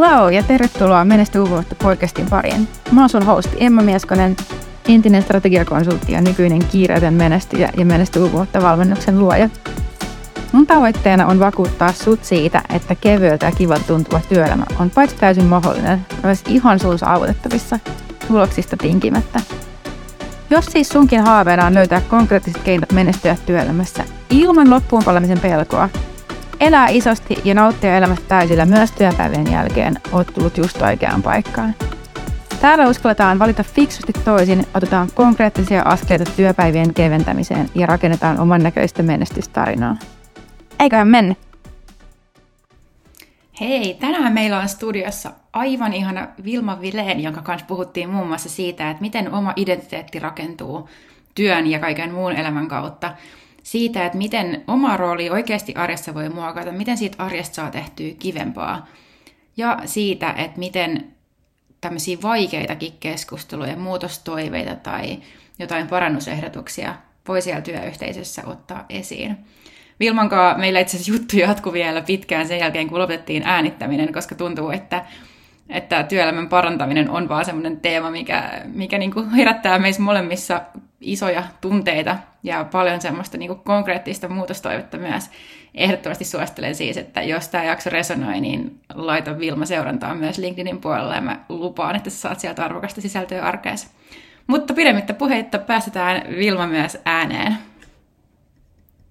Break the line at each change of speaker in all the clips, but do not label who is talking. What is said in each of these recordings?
Hello ja tervetuloa Menesty uvuotta podcastin pariin. Mä oon sun hosti Emma Mieskonen, entinen strategiakonsultti ja nykyinen kiireetön menestyjä ja Menesty uvuotta valmennuksen luoja. Mun tavoitteena on vakuuttaa sut siitä, että kevyeltä ja kivalta tuntuva työelämä on paitsi täysin mahdollinen, myös ihan sun saavutettavissa tuloksista tinkimättä. Jos siis sunkin haaveena on löytää konkreettiset keinot menestyä työelämässä ilman loppuun palamisen pelkoa, elää isosti ja nauttia elämästä täysillä myös työpäivien jälkeen, oot tullut just oikeaan paikkaan. Täällä uskalletaan valita fiksusti toisin, otetaan konkreettisia askeleita työpäivien keventämiseen ja rakennetaan oman näköistä menestystarinaa. Eiköhän mennä!
Hei, tänään meillä on studiossa aivan ihana Vilma Vileen, jonka kanssa puhuttiin muun muassa siitä, että miten oma identiteetti rakentuu työn ja kaiken muun elämän kautta. Siitä, että miten oma rooli oikeasti arjessa voi muokata, miten siitä arjesta saa tehtyä kivempaa. Ja siitä, että miten tämmöisiä vaikeitakin keskusteluja, muutostoiveita tai jotain parannusehdotuksia voi siellä työyhteisössä ottaa esiin. Vilmankaa meillä itse asiassa juttu jatkuu vielä pitkään sen jälkeen, kun lopetettiin äänittäminen, koska tuntuu, että, että työelämän parantaminen on vaan semmoinen teema, mikä, mikä niin kuin herättää meissä molemmissa isoja tunteita ja paljon semmoista niin kuin konkreettista muutostoivetta myös. Ehdottomasti suosittelen siis, että jos tämä jakso resonoi, niin laita Vilma seurantaa myös LinkedInin puolella ja mä lupaan, että sä saat sieltä arvokasta sisältöä arkeessa. Mutta pidemmittä puheitta päästetään Vilma myös ääneen.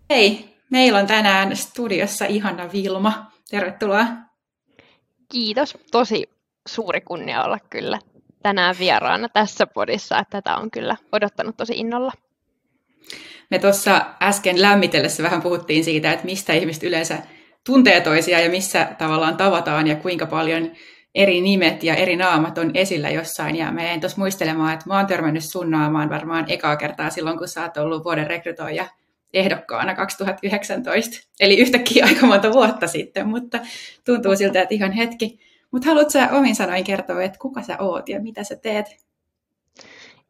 Hei, Meillä on tänään studiossa ihana Vilma. Tervetuloa.
Kiitos. Tosi suuri kunnia olla kyllä tänään vieraana tässä podissa, että tätä on kyllä odottanut tosi innolla.
Me tuossa äsken lämmitellessä vähän puhuttiin siitä, että mistä ihmiset yleensä tuntee toisia ja missä tavallaan tavataan ja kuinka paljon eri nimet ja eri naamat on esillä jossain. Ja me en tuossa muistelemaan, että mä oon törmännyt sun naamaan varmaan ekaa kertaa silloin, kun sä oot ollut vuoden rekrytoija ehdokkaana 2019, eli yhtäkkiä aika monta vuotta sitten, mutta tuntuu siltä, että ihan hetki. Mutta haluatko sä omin sanoin kertoa, että kuka sä oot ja mitä sä teet?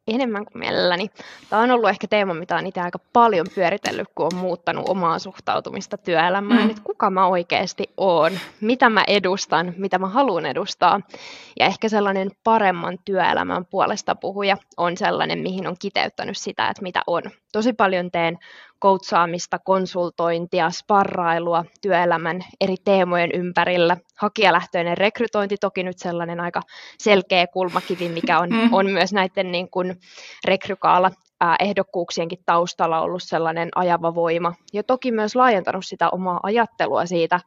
Enemmän kuin mielelläni. Tämä on ollut ehkä teema, mitä on itse aika paljon pyöritellyt, kun on muuttanut omaa suhtautumista työelämään. Mm. Että kuka mä oikeasti oon, mitä mä edustan, mitä mä haluan edustaa. Ja ehkä sellainen paremman työelämän puolesta puhuja on sellainen, mihin on kiteyttänyt sitä, että mitä on. Tosi paljon teen koutsaamista, konsultointia, sparrailua työelämän eri teemojen ympärillä. Hakijalähtöinen rekrytointi toki nyt sellainen aika selkeä kulmakivi, mikä on, mm. on myös näiden niin kuin rekrykaala ehdokkuuksienkin taustalla ollut sellainen ajava voima. Ja toki myös laajentanut sitä omaa ajattelua siitä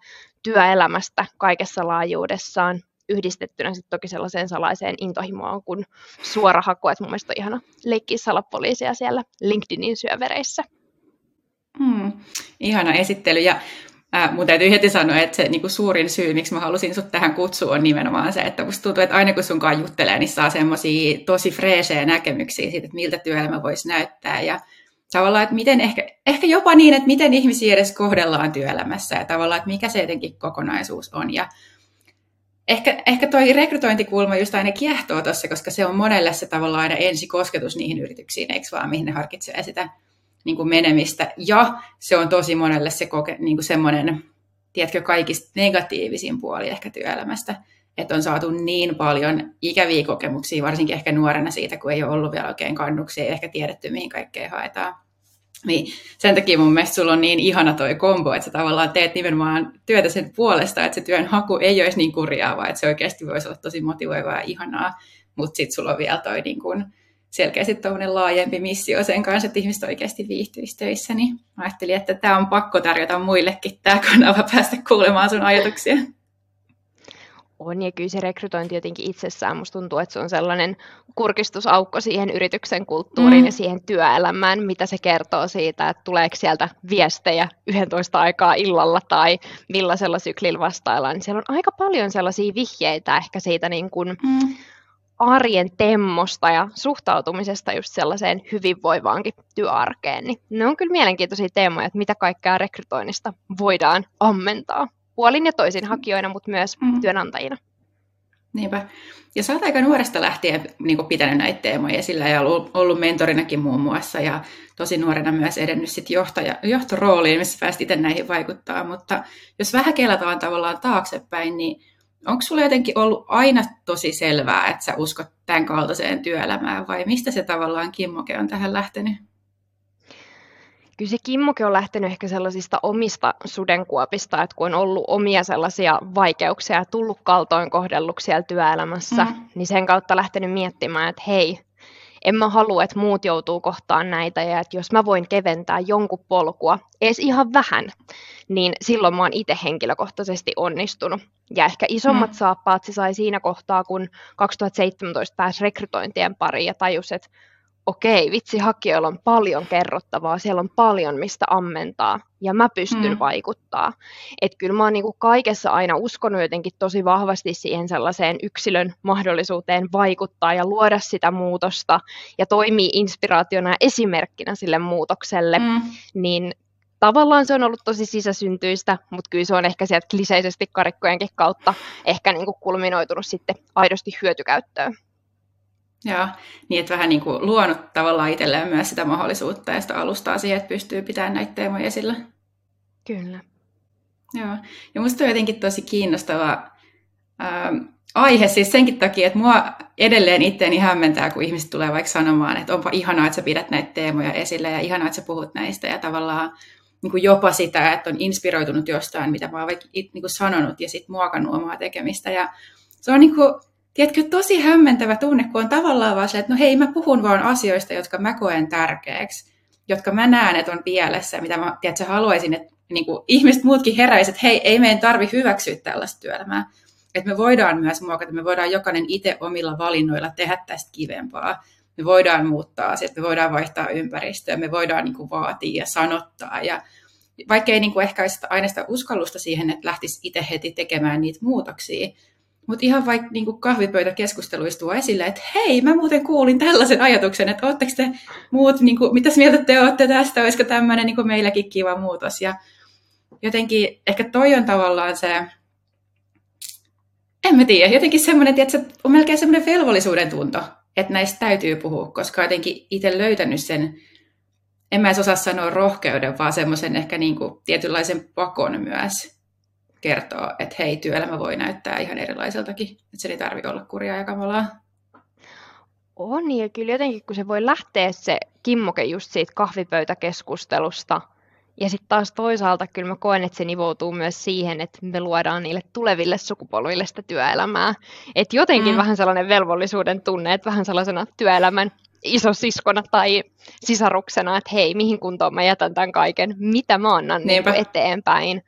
työelämästä kaikessa laajuudessaan yhdistettynä sitten toki sellaiseen salaiseen intohimoon kuin suorahaku, että mun mielestä on ihana leikkiä salapoliisia siellä LinkedInin syövereissä.
Hmm, ihana esittely. Ja äh, mun täytyy heti sanoa, että se niin suurin syy, miksi mä halusin sut tähän kutsua, on nimenomaan se, että musta tuntuu, että aina kun sunkaan juttelee, niin saa semmoisia tosi freesejä näkemyksiä siitä, että miltä työelämä voisi näyttää. Ja tavallaan, että miten ehkä, ehkä jopa niin, että miten ihmisiä edes kohdellaan työelämässä ja tavallaan, että mikä se jotenkin kokonaisuus on. Ja ehkä, ehkä toi rekrytointikulma just aina kiehtoo tuossa, koska se on monelle se tavallaan aina ensi kosketus niihin yrityksiin, eikö vaan, mihin ne harkitsee sitä niin kuin menemistä. Ja se on tosi monelle se koke, niin kuin semmoinen, tiedätkö, kaikista negatiivisin puoli ehkä työelämästä. Että on saatu niin paljon ikäviä kokemuksia, varsinkin ehkä nuorena siitä, kun ei ole ollut vielä oikein kannuksia, ei ehkä tiedetty, mihin kaikkea haetaan. Niin sen takia mun mielestä sulla on niin ihana toi kombo, että sä tavallaan teet nimenomaan työtä sen puolesta, että se työn haku ei olisi niin kurjaa, vaan että se oikeasti voisi olla tosi motivoivaa ja ihanaa, mutta sitten sulla on vielä toi niin kun, selkeästi tuommoinen laajempi missio sen kanssa, että ihmiset oikeasti viihtyisi töissä, niin mä ajattelin, että tämä on pakko tarjota muillekin tämä kanava päästä kuulemaan sun ajatuksia.
On, ja kyllä se rekrytointi jotenkin itsessään, musta tuntuu, että se on sellainen kurkistusaukko siihen yrityksen kulttuuriin mm. ja siihen työelämään, mitä se kertoo siitä, että tuleeko sieltä viestejä 11 aikaa illalla tai millaisella syklillä vastaillaan, siellä on aika paljon sellaisia vihjeitä ehkä siitä niin kuin, mm arjen temmosta ja suhtautumisesta just sellaiseen hyvinvoivaankin työarkeen, niin ne on kyllä mielenkiintoisia teemoja, että mitä kaikkea rekrytoinnista voidaan ammentaa puolin ja toisin hakijoina, mutta myös mm. työnantajina.
Niinpä. Ja sä oot aika nuoresta lähtien niin pitänyt näitä teemoja esillä ja ollut, ollut mentorinakin muun muassa ja tosi nuorena myös edennyt sit johtaja, johtorooliin, missä pääsit itse näihin vaikuttaa. Mutta jos vähän kelataan tavallaan taaksepäin, niin onko sulla jotenkin ollut aina tosi selvää, että sä uskot tämän kaltaiseen työelämään vai mistä se tavallaan kimmoke on tähän lähtenyt?
Kyllä se kimmoke on lähtenyt ehkä sellaisista omista sudenkuopista, että kun on ollut omia sellaisia vaikeuksia ja tullut kaltoin kohdelluksi siellä työelämässä, mm. niin sen kautta lähtenyt miettimään, että hei, en mä halua, että muut joutuu kohtaan näitä ja että jos mä voin keventää jonkun polkua, edes ihan vähän, niin silloin mä oon itse henkilökohtaisesti onnistunut. Ja ehkä isommat mm. saappaat se sai siinä kohtaa, kun 2017 pääsi rekrytointien pariin ja tajus, että okei, vitsi, hakijoilla on paljon kerrottavaa, siellä on paljon mistä ammentaa ja mä pystyn mm. vaikuttaa. Että kyllä mä oon niinku kaikessa aina uskonut jotenkin tosi vahvasti siihen sellaiseen yksilön mahdollisuuteen vaikuttaa ja luoda sitä muutosta ja toimii inspiraationa ja esimerkkinä sille muutokselle, mm. niin tavallaan se on ollut tosi sisäsyntyistä, mutta kyllä se on ehkä sieltä kliseisesti karikkojenkin kautta ehkä niin kuin kulminoitunut sitten aidosti hyötykäyttöön.
Joo, niin että vähän niin kuin luonut tavallaan itselleen myös sitä mahdollisuutta ja sitä alustaa siihen, että pystyy pitämään näitä teemoja esillä.
Kyllä.
Joo, ja musta on jotenkin tosi kiinnostava ähm, aihe siis senkin takia, että mua edelleen itteeni hämmentää, kun ihmiset tulee vaikka sanomaan, että onpa ihanaa, että sä pidät näitä teemoja esille ja ihanaa, että sä puhut näistä ja tavallaan niin kuin jopa sitä, että on inspiroitunut jostain, mitä mä oon vaikka niin kuin sanonut ja sitten muokannut omaa tekemistä ja se on niin kuin, tiedätkö, tosi hämmentävä tunne, kun on tavallaan vaan se, että no hei, mä puhun vaan asioista, jotka mä koen tärkeäksi, jotka mä näen, että on pielessä, mitä mä tiedätkö, haluaisin, että niin kuin, ihmiset muutkin heräisivät, että hei, ei meidän tarvi hyväksyä tällaista työelämää. Että me voidaan myös muokata, me voidaan jokainen itse omilla valinnoilla tehdä tästä kivempaa. Me voidaan muuttaa asiat, me voidaan vaihtaa ympäristöä, me voidaan niin kuin, vaatia ja sanottaa. Ja vaikka ei niin kuin, ehkä olisi aina sitä uskallusta siihen, että lähtisi itse heti tekemään niitä muutoksia, mutta ihan vaikka niin kahvipöytäkeskusteluissa tuo esille, että hei, mä muuten kuulin tällaisen ajatuksen, että ootteko te muut, niin kuin, mitäs mieltä te olette tästä, olisiko tämmöinen niin meilläkin kiva muutos. Ja jotenkin ehkä toi on tavallaan se, en mä tiedä, jotenkin semmoinen, että on melkein semmoinen velvollisuuden tunto, että näistä täytyy puhua, koska jotenkin itse löytänyt sen, en mä edes osaa sanoa rohkeuden, vaan semmoisen ehkä niin kuin tietynlaisen pakon myös kertoo, että hei, työelämä voi näyttää ihan erilaiseltakin, että se ei tarvitse olla kurjaa ja kamalaa.
On, ja kyllä jotenkin, kun se voi lähteä se kimmoke just siitä kahvipöytäkeskustelusta, ja sitten taas toisaalta kyllä mä koen, että se nivoutuu myös siihen, että me luodaan niille tuleville sukupolville sitä työelämää. Että jotenkin mm. vähän sellainen velvollisuuden tunne, että vähän sellaisena työelämän isosiskona tai sisaruksena, että hei, mihin kuntoon mä jätän tämän kaiken, mitä mä annan niin eteenpäin.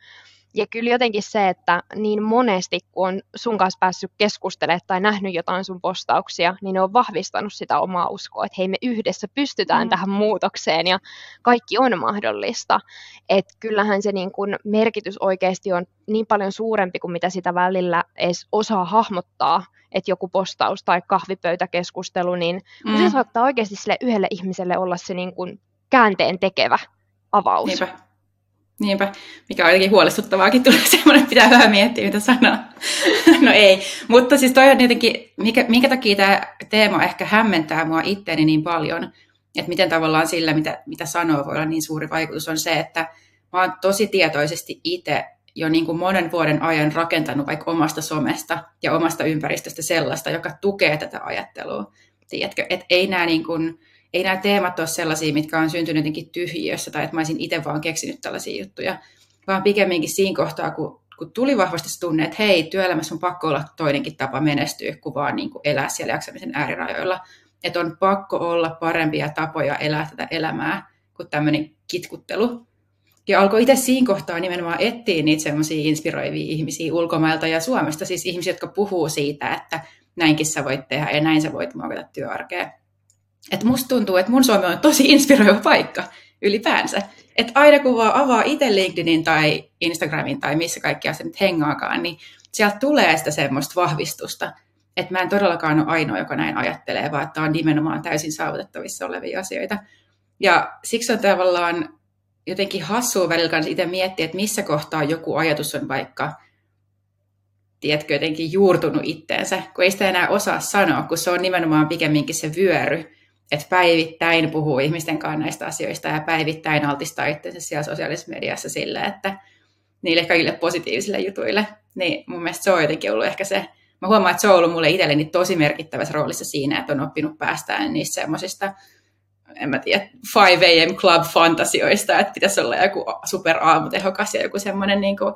Ja kyllä jotenkin se, että niin monesti, kun on sun kanssa päässyt keskustelemaan tai nähnyt jotain sun postauksia, niin ne on vahvistanut sitä omaa uskoa, että hei me yhdessä pystytään mm. tähän muutokseen ja kaikki on mahdollista. Että kyllähän se niin kun merkitys oikeasti on niin paljon suurempi kuin mitä sitä välillä edes osaa hahmottaa, että joku postaus tai kahvipöytäkeskustelu, niin mm. se saattaa oikeasti sille yhdelle ihmiselle olla se niin kun käänteen tekevä avaus.
Niinpä. Niinpä, mikä on jotenkin huolestuttavaakin, tulee semmoinen, pitää vähän miettiä, mitä sanoa. no ei, mutta siis toi on jotenkin, mikä, minkä takia tämä teema ehkä hämmentää mua itteeni niin paljon, että miten tavallaan sillä, mitä, mitä sanoo, voi olla niin suuri vaikutus, on se, että mä oon tosi tietoisesti itse jo niin kuin monen vuoden ajan rakentanut vaikka omasta somesta ja omasta ympäristöstä sellaista, joka tukee tätä ajattelua. Tiedätkö, että ei nämä niin kuin, ei nämä teemat ole sellaisia, mitkä on syntynyt jotenkin tyhjiössä tai että mä olisin itse vaan keksinyt tällaisia juttuja, vaan pikemminkin siinä kohtaa, kun, kun tuli vahvasti se tunne, että hei, työelämässä on pakko olla toinenkin tapa menestyä kuin vaan niin kuin elää siellä jaksamisen äärirajoilla. Että on pakko olla parempia tapoja elää tätä elämää kuin tämmöinen kitkuttelu. Ja alkoi itse siinä kohtaa nimenomaan etsiä niitä semmoisia inspiroivia ihmisiä ulkomailta ja Suomesta, siis ihmisiä, jotka puhuu siitä, että näinkin sä voit tehdä ja näin sä voit muokata työarkea. Että musta tuntuu, että mun Suomi on tosi inspiroiva paikka ylipäänsä. Että aina kun vaan avaa itse LinkedInin tai Instagramin tai missä kaikkia se nyt hengaakaan, niin sieltä tulee sitä semmoista vahvistusta. Että mä en todellakaan ole ainoa, joka näin ajattelee, vaan että on nimenomaan täysin saavutettavissa olevia asioita. Ja siksi on tavallaan jotenkin hassua välillä kanssa itse miettiä, että missä kohtaa joku ajatus on vaikka, tiedätkö, jotenkin juurtunut itteensä, kun ei sitä enää osaa sanoa, kun se on nimenomaan pikemminkin se vyöry, että päivittäin puhuu ihmisten kanssa näistä asioista ja päivittäin altistaa itsensä siellä sosiaalisessa mediassa sille, että niille kaikille positiivisille jutuille. Niin mun mielestä se on jotenkin ollut ehkä se, mä huomaan, että se on ollut mulle itselleni tosi merkittävässä roolissa siinä, että on oppinut päästään niistä semmoisista en mä tiedä, 5 am club fantasioista, että pitäisi olla joku super aamutehokas ja joku semmoinen niin kuin,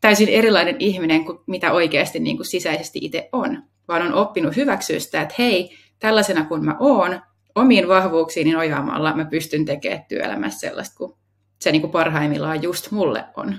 täysin erilainen ihminen kuin mitä oikeasti niin kuin sisäisesti itse on, vaan on oppinut hyväksyä sitä, että hei, tällaisena kuin mä oon, omiin vahvuuksiini nojaamalla mä pystyn tekemään työelämässä sellaista kuin se niin kuin parhaimmillaan just mulle on.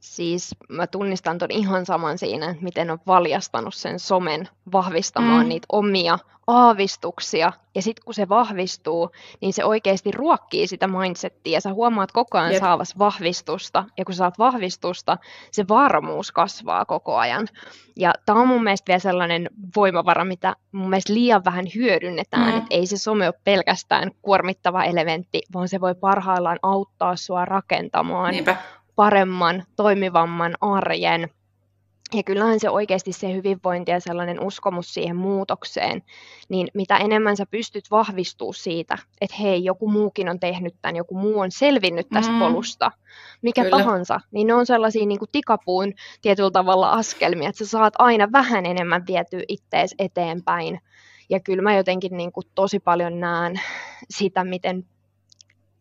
Siis mä tunnistan ton ihan saman siinä, että miten on valjastanut sen somen vahvistamaan mm. niitä omia aavistuksia. Ja sitten kun se vahvistuu, niin se oikeasti ruokkii sitä mindsettiä. Sä huomaat koko ajan Jep. saavas vahvistusta. Ja kun saat vahvistusta, se varmuus kasvaa koko ajan. Ja tämä on mun mielestä vielä sellainen voimavara, mitä mun mielestä liian vähän hyödynnetään. Mm. Että ei se some ole pelkästään kuormittava elementti, vaan se voi parhaillaan auttaa sua rakentamaan Niinpä paremman, toimivamman arjen. Ja kyllähän se oikeasti se hyvinvointi ja sellainen uskomus siihen muutokseen, niin mitä enemmän sä pystyt vahvistuu siitä, että hei, joku muukin on tehnyt tämän, joku muu on selvinnyt tästä mm. polusta, mikä Kyllä. tahansa, niin ne on sellaisia niin kuin tikapuun tietyllä tavalla askelmia, että sä saat aina vähän enemmän vietyä ittees eteenpäin. Ja kyllä mä jotenkin niin kuin tosi paljon näen sitä, miten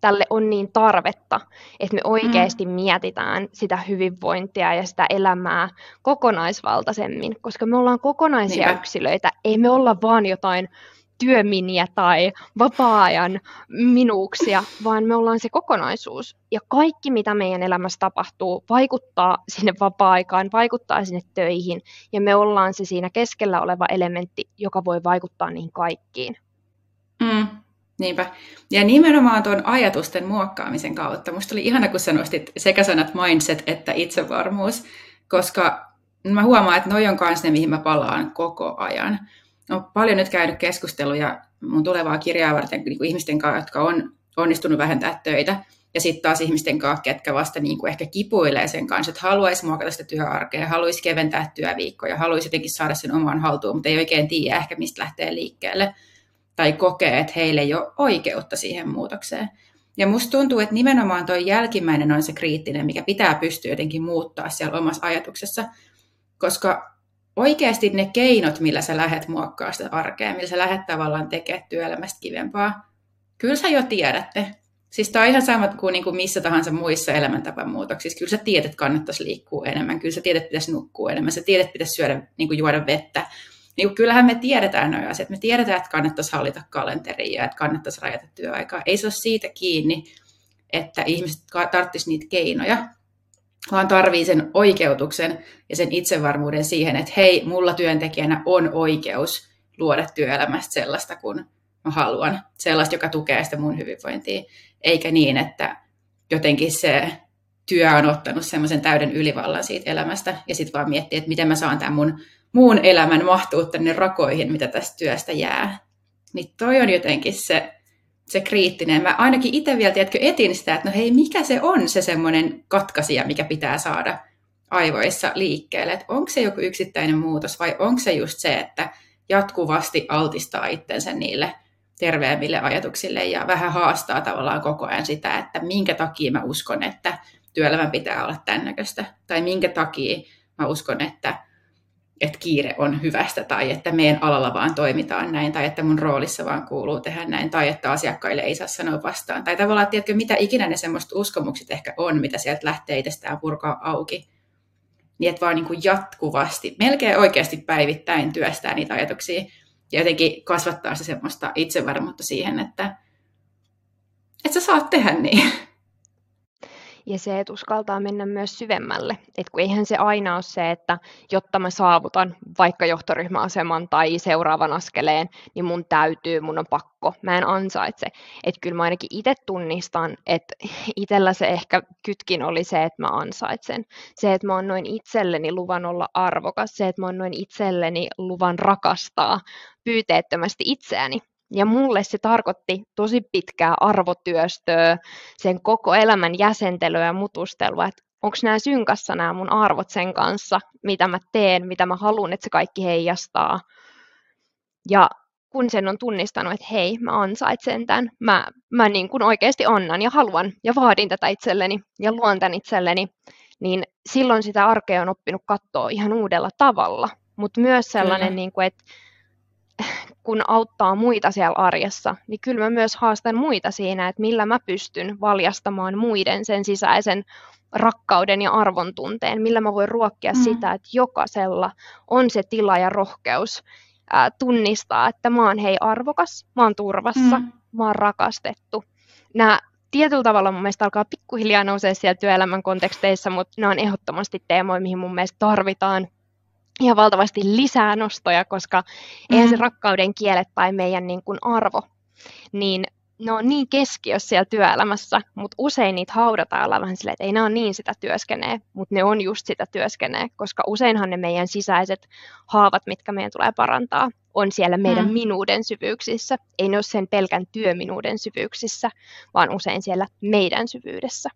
tälle on niin tarvetta, että me oikeasti mm. mietitään sitä hyvinvointia ja sitä elämää kokonaisvaltaisemmin, koska me ollaan kokonaisia Niinpä. yksilöitä, ei me olla vaan jotain työminiä tai vapaa-ajan minuuksia, vaan me ollaan se kokonaisuus. Ja kaikki, mitä meidän elämässä tapahtuu, vaikuttaa sinne vapaa-aikaan, vaikuttaa sinne töihin, ja me ollaan se siinä keskellä oleva elementti, joka voi vaikuttaa niihin kaikkiin.
Mm. Niinpä. Ja nimenomaan tuon ajatusten muokkaamisen kautta. Musta oli ihana, kun sä nostit sekä sanat mindset että itsevarmuus, koska mä huomaan, että noi on kanssa ne, mihin mä palaan koko ajan. Olen paljon nyt käynyt keskusteluja mun tulevaa kirjaa varten niin kuin ihmisten kanssa, jotka on onnistunut vähentää töitä, ja sitten taas ihmisten kanssa, ketkä vasta niin kuin ehkä kipuilee sen kanssa, että haluaisi muokata sitä työarkea, haluaisi keventää työviikkoja, haluaisi jotenkin saada sen oman haltuun, mutta ei oikein tiedä ehkä, mistä lähtee liikkeelle tai kokee, että heille ei ole oikeutta siihen muutokseen. Ja musta tuntuu, että nimenomaan tuo jälkimmäinen on se kriittinen, mikä pitää pystyä jotenkin muuttaa siellä omassa ajatuksessa, koska oikeasti ne keinot, millä sä lähet muokkaa sitä arkea, millä sä lähet tavallaan tekemään työelämästä kivempaa, kyllä sä jo tiedätte. Siis tämä on ihan sama kuin, niin kuin missä tahansa muissa elämäntapamuutoksissa. Kyllä sä tiedät, että kannattaisi liikkua enemmän. Kyllä sä tiedät, että pitäisi nukkua enemmän. Sä tiedät, että pitäisi syödä, niin kuin juoda vettä niin kuin kyllähän me tiedetään nuo asiat. Me tiedetään, että kannattaisi hallita kalenteria ja että kannattaisi rajata työaikaa. Ei se ole siitä kiinni, että ihmiset tarvitsisivat niitä keinoja, vaan tarvii sen oikeutuksen ja sen itsevarmuuden siihen, että hei, mulla työntekijänä on oikeus luoda työelämästä sellaista kuin mä haluan. Sellaista, joka tukee sitä mun hyvinvointia. Eikä niin, että jotenkin se työ on ottanut semmoisen täyden ylivallan siitä elämästä ja sitten vaan miettii, että miten mä saan tämän mun muun elämän mahtuu tänne rakoihin, mitä tästä työstä jää. Niin toi on jotenkin se, se kriittinen. Mä ainakin itse vielä, tiedätkö, etin sitä, että no hei, mikä se on se semmoinen katkaisija, mikä pitää saada aivoissa liikkeelle. Että onko se joku yksittäinen muutos vai onko se just se, että jatkuvasti altistaa itsensä niille terveemmille ajatuksille ja vähän haastaa tavallaan koko ajan sitä, että minkä takia mä uskon, että työelämän pitää olla tämän näköistä. Tai minkä takia mä uskon, että että kiire on hyvästä tai että meidän alalla vaan toimitaan näin tai että mun roolissa vaan kuuluu tehdä näin tai että asiakkaille ei saa sanoa vastaan. Tai tavallaan, tiedätkö, mitä ikinä ne semmoista uskomukset ehkä on, mitä sieltä lähtee itsestään purkaa auki. Niin että vaan niin kuin jatkuvasti, melkein oikeasti päivittäin työstää niitä ajatuksia ja jotenkin kasvattaa se semmoista itsevarmuutta siihen, että, että sä saat tehdä niin.
Ja se, että uskaltaa mennä myös syvemmälle. Et kun eihän se aina ole se, että jotta mä saavutan vaikka johtoryhmäaseman tai seuraavan askeleen, niin mun täytyy, mun on pakko, mä en ansaitse. Että kyllä mä ainakin itse tunnistan, että itsellä se ehkä kytkin oli se, että mä ansaitsen. Se, että mä oon noin itselleni luvan olla arvokas, se, että mä oon noin itselleni luvan rakastaa pyyteettömästi itseäni. Ja mulle se tarkoitti tosi pitkää arvotyöstöä, sen koko elämän jäsentelyä ja mutustelua, että onko nämä synkassa nämä mun arvot sen kanssa, mitä mä teen, mitä mä haluan, että se kaikki heijastaa. Ja kun sen on tunnistanut, että hei, mä ansaitsen tämän, mä, mä niin kuin oikeasti annan ja haluan ja vaadin tätä itselleni ja luon tämän itselleni, niin silloin sitä arkea on oppinut katsoa ihan uudella tavalla. Mutta myös sellainen, niin kuin, että kun auttaa muita siellä arjessa, niin kyllä mä myös haastan muita siinä, että millä mä pystyn valjastamaan muiden sen sisäisen rakkauden ja arvon tunteen, millä mä voin ruokkia mm. sitä, että jokaisella on se tila ja rohkeus ää, tunnistaa, että mä oon hei arvokas, mä oon turvassa, mm. mä oon rakastettu. Nämä tietyllä tavalla mun mielestä alkaa pikkuhiljaa nousea siellä työelämän konteksteissa, mutta nämä on ehdottomasti teemoja, mihin mun mielestä tarvitaan ihan valtavasti lisää nostoja, koska mm. eihän se rakkauden kielet tai meidän niin kuin arvo, niin ne on niin keskiössä siellä työelämässä, mutta usein niitä haudataan olla vähän silleen, että ei ne ole niin sitä työskenee, mutta ne on just sitä työskenee, koska useinhan ne meidän sisäiset haavat, mitkä meidän tulee parantaa, on siellä meidän mm. minuuden syvyyksissä. Ei ne ole sen pelkän työminuuden syvyyksissä, vaan usein siellä meidän syvyydessä.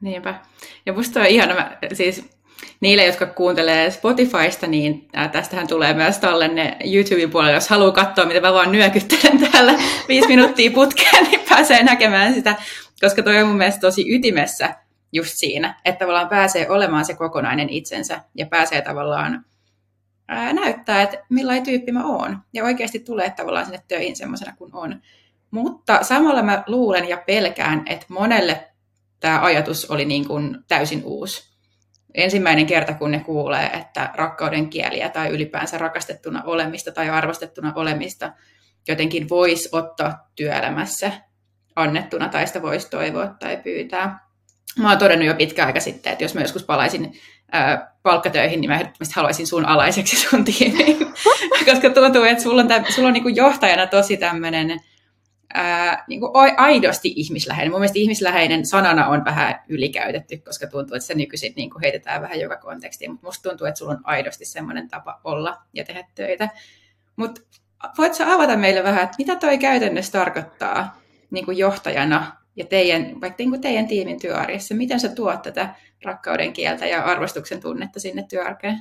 Niinpä. Ja musta on ihana, mä, siis niille, jotka kuuntelee Spotifysta, niin tästähän tulee myös tallenne YouTuben puolelle, jos haluaa katsoa, mitä mä vaan nyökyttelen täällä viisi minuuttia putkeen, niin pääsee näkemään sitä, koska toi on mun mielestä tosi ytimessä just siinä, että tavallaan pääsee olemaan se kokonainen itsensä ja pääsee tavallaan ää, näyttää, että millainen tyyppi mä oon. Ja oikeasti tulee tavallaan sinne töihin semmoisena kuin on. Mutta samalla mä luulen ja pelkään, että monelle tämä ajatus oli niin kuin täysin uusi ensimmäinen kerta, kun ne kuulee, että rakkauden kieliä tai ylipäänsä rakastettuna olemista tai arvostettuna olemista jotenkin voisi ottaa työelämässä annettuna tai sitä voisi toivoa tai pyytää. Mä oon todennut jo pitkä aika sitten, että jos mä joskus palaisin ää, palkkatöihin, niin mä ehdottomasti haluaisin sun alaiseksi sun tiimiin. Koska tuntuu, että sulla on, täm, sulla on niin johtajana tosi tämmöinen ää, niin kuin aidosti ihmisläheinen. Mun mielestä ihmisläheinen sanana on vähän ylikäytetty, koska tuntuu, että se nykyisin niin kuin heitetään vähän joka kontekstiin, mutta musta tuntuu, että sulla on aidosti semmoinen tapa olla ja tehdä töitä. Mutta voitko avata meille vähän, että mitä toi käytännössä tarkoittaa niin kuin johtajana ja teidän, vaikka niin kuin teidän tiimin työarjessa? Miten sä tuot tätä rakkauden kieltä ja arvostuksen tunnetta sinne työarkeen?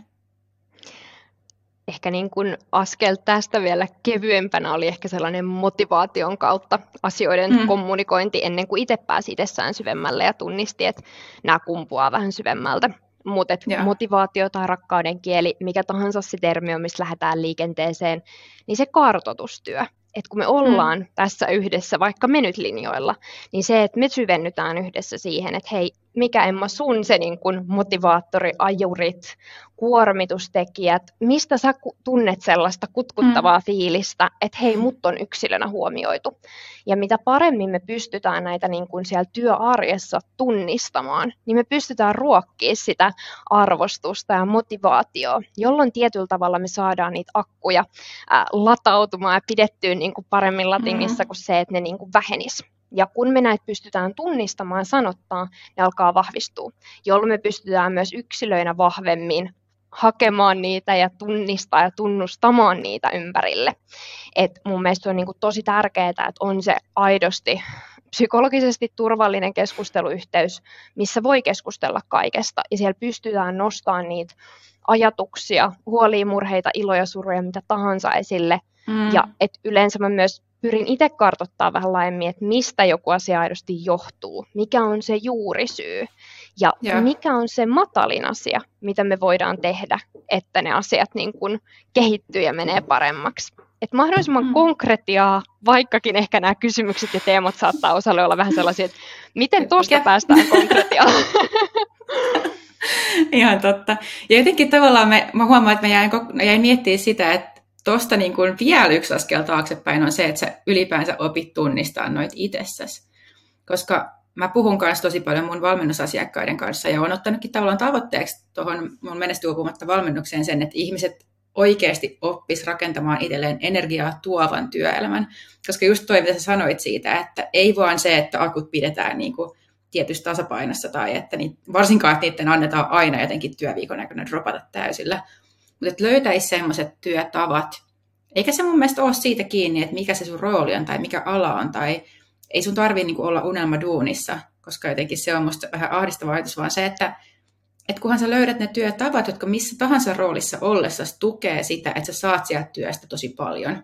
Ehkä niin kuin askel tästä vielä kevyempänä oli ehkä sellainen motivaation kautta asioiden mm. kommunikointi ennen kuin itse pääsi itsessään syvemmälle ja tunnisti, että nämä kumpuaa vähän syvemmältä. Mutta motivaatio tai rakkauden kieli, mikä tahansa se termi on, missä lähdetään liikenteeseen, niin se kartotustyö, että kun me ollaan mm. tässä yhdessä, vaikka me nyt linjoilla, niin se, että me syvennytään yhdessä siihen, että hei, mikä Emma sun se niin kun motivaattori, ajurit, kuormitustekijät, mistä sä tunnet sellaista kutkuttavaa mm. fiilistä, että hei, mut on yksilönä huomioitu. Ja mitä paremmin me pystytään näitä niin kun siellä työarjessa tunnistamaan, niin me pystytään ruokkimaan sitä arvostusta ja motivaatioa, jolloin tietyllä tavalla me saadaan niitä akkuja latautumaan ja pidettyä niin kuin paremmin latingissa mm. kuin se, että ne niin kuin vähenis. Ja kun me näitä pystytään tunnistamaan ja sanottaa, ne alkaa vahvistua, jolloin me pystytään myös yksilöinä vahvemmin hakemaan niitä ja tunnistaa ja tunnustamaan niitä ympärille. Et mun mielestä on niin kuin tosi tärkeää, että on se aidosti psykologisesti turvallinen keskusteluyhteys, missä voi keskustella kaikesta ja siellä pystytään nostamaan niitä ajatuksia, huolia, murheita, iloja, suruja, mitä tahansa esille. Mm. Ja et yleensä mä myös pyrin itse kartoittaa vähän laajemmin, että mistä joku asia aidosti johtuu, mikä on se juurisyy ja yeah. mikä on se matalin asia, mitä me voidaan tehdä, että ne asiat niin kun kehittyy ja menee paremmaksi. Et mahdollisimman mm. konkretiaa, vaikkakin ehkä nämä kysymykset ja teemat saattaa osalle olla vähän sellaisia, että miten tuosta päästään konkretiaan.
Ihan totta. Ja jotenkin tavallaan me, mä huomaan, että mä jäin, jäin miettimään sitä, että tuosta niin kuin vielä yksi askel taaksepäin on se, että sä ylipäänsä opit tunnistaa noit itsessäsi. Koska mä puhun kanssa tosi paljon mun valmennusasiakkaiden kanssa ja olen ottanutkin tavallaan tavoitteeksi tuohon mun menestyupumatta valmennukseen sen, että ihmiset oikeasti oppis rakentamaan itselleen energiaa tuovan työelämän. Koska just toi, mitä sä sanoit siitä, että ei vaan se, että akut pidetään niin kuin tietyssä tasapainossa tai että niitä, varsinkaan, että niiden annetaan aina jotenkin työviikon aikana dropata täysillä, mutta että löytäisi sellaiset työtavat, eikä se mun mielestä ole siitä kiinni, että mikä se sun rooli on tai mikä ala on, tai ei sun tarvitse niin olla unelma duunissa, koska jotenkin se on musta vähän ahdistava ajatus, vaan se, että et kunhan sä löydät ne työtavat, jotka missä tahansa roolissa ollessa tukee sitä, että sä saat sieltä työstä tosi paljon,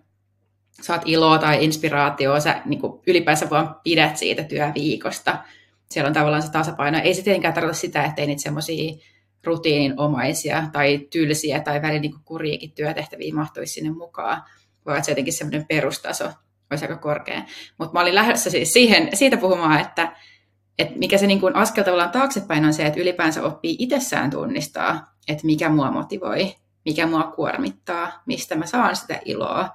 saat iloa tai inspiraatioa, sä niin ylipäänsä vaan pidät siitä työviikosta. Siellä on tavallaan se tasapaino. Ei se tietenkään tarkoita sitä, ettei niitä semmoisia rutiininomaisia tai tylsiä tai välillä niin kuriikin työtehtäviä mahtuisi sinne mukaan, vaan se jotenkin semmoinen perustaso olisi aika korkea. Mutta mä olin lähdössä siis siihen, siitä puhumaan, että, että mikä se niin kuin askel tavallaan taaksepäin on se, että ylipäänsä oppii itsessään tunnistaa, että mikä mua motivoi, mikä mua kuormittaa, mistä mä saan sitä iloa,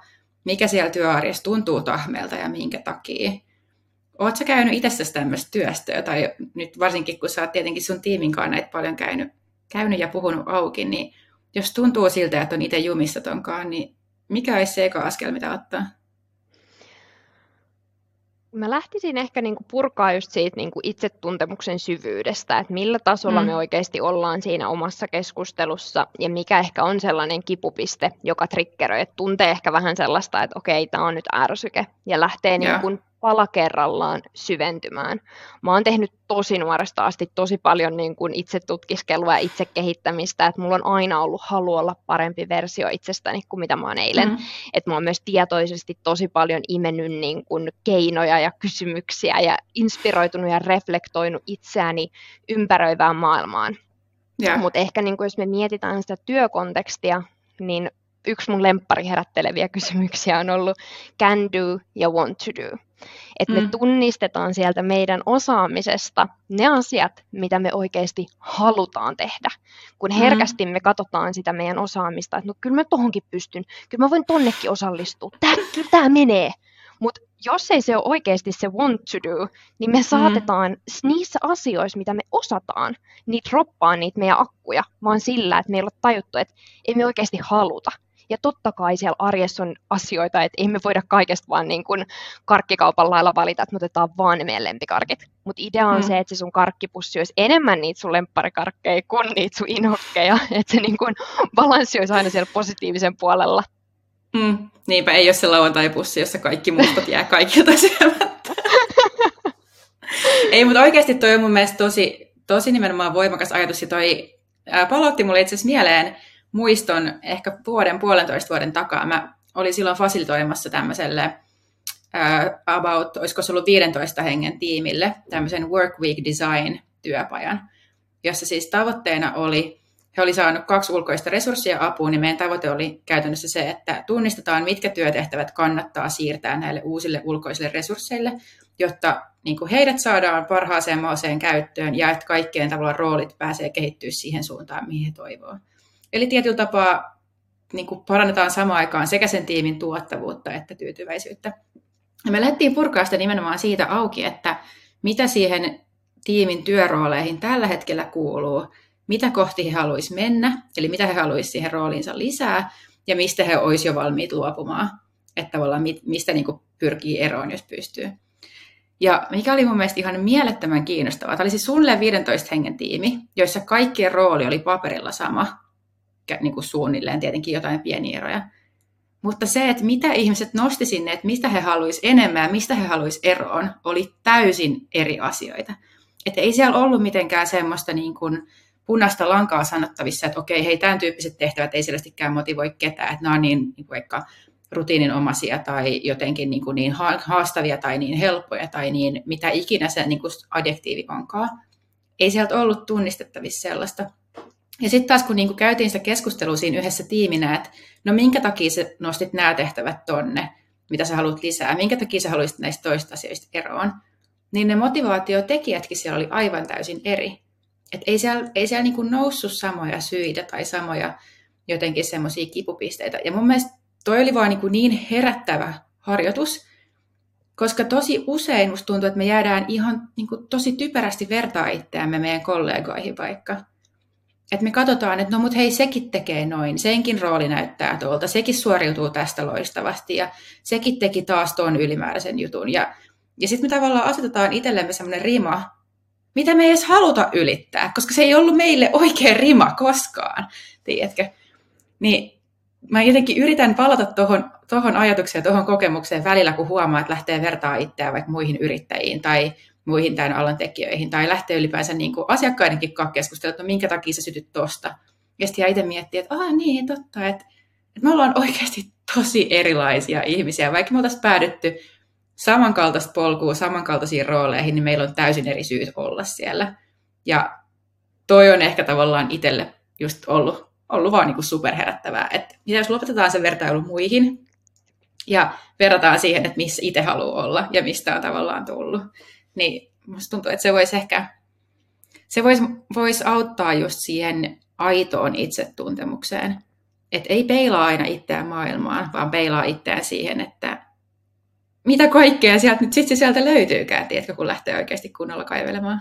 mikä siellä työarjessa tuntuu tahmelta ja minkä takia. Oletko käynyt itsessäsi tämmöistä työstöä, tai nyt varsinkin kun sä oot tietenkin sun tiimin kanssa näitä paljon käynyt, käynyt ja puhunut auki, niin jos tuntuu siltä, että on itse jumissa tonkaan, niin mikä olisi se eka askel, mitä ottaa?
Mä lähtisin ehkä niinku purkaa just siitä niinku itsetuntemuksen syvyydestä, että millä tasolla mm. me oikeasti ollaan siinä omassa keskustelussa ja mikä ehkä on sellainen kipupiste, joka triggeröi, että tuntee ehkä vähän sellaista, että okei, tämä on nyt ärsyke ja lähtee yeah. niin pala kerrallaan syventymään. Mä oon tehnyt tosi nuoresta asti tosi paljon niin kuin itse tutkiskelua ja itse kehittämistä, että mulla on aina ollut halu olla parempi versio itsestäni kuin mitä mä oon eilen. Mm. Että mä oon myös tietoisesti tosi paljon imennyt niin kuin keinoja ja kysymyksiä ja inspiroitunut ja reflektoinut itseäni ympäröivään maailmaan. Yeah. Mutta ehkä niin kuin jos me mietitään sitä työkontekstia, niin yksi mun lemppari herätteleviä kysymyksiä on ollut can do ja want to do. Että mm. me tunnistetaan sieltä meidän osaamisesta ne asiat, mitä me oikeasti halutaan tehdä. Kun mm. herkästi me katsotaan sitä meidän osaamista, että no kyllä mä tohonkin pystyn, kyllä mä voin tonnekin osallistua, tämä, kyllä tämä menee. Mutta jos ei se ole oikeasti se want to do, niin me mm. saatetaan mm. niissä asioissa, mitä me osataan, niin droppaa niitä meidän akkuja, vaan sillä, että meillä on tajuttu, että ei me oikeasti haluta. Ja totta kai siellä arjessa on asioita, että ei me voida kaikesta vaan niin kuin karkkikaupan lailla valita, että me otetaan vaan ne meidän lempikarkit. Mutta idea on mm. se, että se sun karkkipussi olisi enemmän niitä sun lempparikarkkeja kuin niitä sun inhokkeja. Että se niin kuin balanssi olisi aina siellä positiivisen puolella.
Mm. Niinpä ei ole se lauantai-pussi, jossa kaikki mustat jää kaikilta syömättä. ei, mutta oikeasti toi on mun mielestä tosi, tosi nimenomaan voimakas ajatus. Ja toi ää, palautti mulle itse asiassa mieleen, muiston ehkä vuoden, puolentoista vuoden takaa. Mä olin silloin fasilitoimassa tämmöiselle uh, about, olisiko se ollut 15 hengen tiimille, tämmöisen Work Week Design-työpajan, jossa siis tavoitteena oli, he oli saanut kaksi ulkoista resurssia apuun, niin meidän tavoite oli käytännössä se, että tunnistetaan, mitkä työtehtävät kannattaa siirtää näille uusille ulkoisille resursseille, jotta niin kuin heidät saadaan parhaaseen maaseen käyttöön ja että kaikkien tavallaan roolit pääsee kehittyä siihen suuntaan, mihin he toivoo. Eli tietyllä tapaa niin kuin parannetaan samaan aikaan sekä sen tiimin tuottavuutta että tyytyväisyyttä. Ja me lähdettiin purkaa sitä nimenomaan siitä auki, että mitä siihen tiimin työrooleihin tällä hetkellä kuuluu, mitä kohti he haluaisivat mennä, eli mitä he haluaisivat siihen rooliinsa lisää, ja mistä he olisivat jo valmiit luopumaan, että tavallaan mistä niin kuin pyrkii eroon, jos pystyy. Ja mikä oli mun mielestä ihan mielettömän kiinnostavaa, tämä oli siis suunnilleen 15 hengen tiimi, joissa kaikkien rooli oli paperilla sama, niin kuin suunnilleen tietenkin jotain pieniä eroja. Mutta se, että mitä ihmiset nosti sinne, että mistä he haluaisivat enemmän ja mistä he haluaisivat eroon, oli täysin eri asioita. Että ei siellä ollut mitenkään semmoista niin kuin punaista lankaa sanottavissa, että okei, hei, tämän tyyppiset tehtävät ei selvästikään motivoi ketään, että nämä on niin, niin vaikka rutiininomaisia tai jotenkin niin, kuin niin haastavia tai niin helppoja tai niin mitä ikinä se niin kuin adjektiivi onkaan. Ei sieltä ollut tunnistettavissa sellaista. Ja sitten taas kun niinku käytiin sitä keskustelua siinä yhdessä tiiminä, että no minkä takia sä nostit nämä tehtävät tonne, mitä sä haluat lisää, minkä takia sä haluaisit näistä toista asioista eroon, niin ne motivaatiotekijätkin siellä oli aivan täysin eri. Et ei siellä, ei siellä niinku noussut samoja syitä tai samoja jotenkin semmoisia kipupisteitä. Ja mun mielestä toi oli vaan niinku niin herättävä harjoitus, koska tosi usein musta tuntuu, että me jäädään ihan niinku tosi typerästi vertaa itseämme meidän kollegoihin vaikka – että me katsotaan, että no mut hei, sekin tekee noin, senkin rooli näyttää tuolta, sekin suoriutuu tästä loistavasti ja sekin teki taas tuon ylimääräisen jutun. Ja, ja sitten me tavallaan asetetaan itsellemme semmoinen rima, mitä me ei edes haluta ylittää, koska se ei ollut meille oikea rima koskaan, tiedätkö? Niin mä jotenkin yritän palata tuohon tohon ajatukseen, tuohon kokemukseen välillä, kun huomaa, että lähtee vertaa itseään vaikka muihin yrittäjiin tai muihin tämän alan tekijöihin, tai lähtee ylipäänsä niin kuin asiakkaidenkin kanssa keskustella, että minkä takia sä sytyt tosta. Ja sitten itse miettii, että ah niin, totta, että, että me ollaan oikeasti tosi erilaisia ihmisiä. Vaikka me oltaisiin päädytty samankaltaista polkua, samankaltaisiin rooleihin, niin meillä on täysin eri syyt olla siellä. Ja toi on ehkä tavallaan itselle just ollut, ollut vaan niin kuin superherättävää, että mitä jos lopetetaan se vertailu muihin ja verrataan siihen, että missä itse haluaa olla ja mistä on tavallaan tullut, niin musta tuntuu, että se voisi ehkä se voisi vois auttaa just siihen aitoon itsetuntemukseen. Että ei peilaa aina itseään maailmaan, vaan peilaa itseään siihen, että mitä kaikkea sieltä nyt sitten sieltä löytyykään, tiedätkö, kun lähtee oikeasti kunnolla kaivelemaan.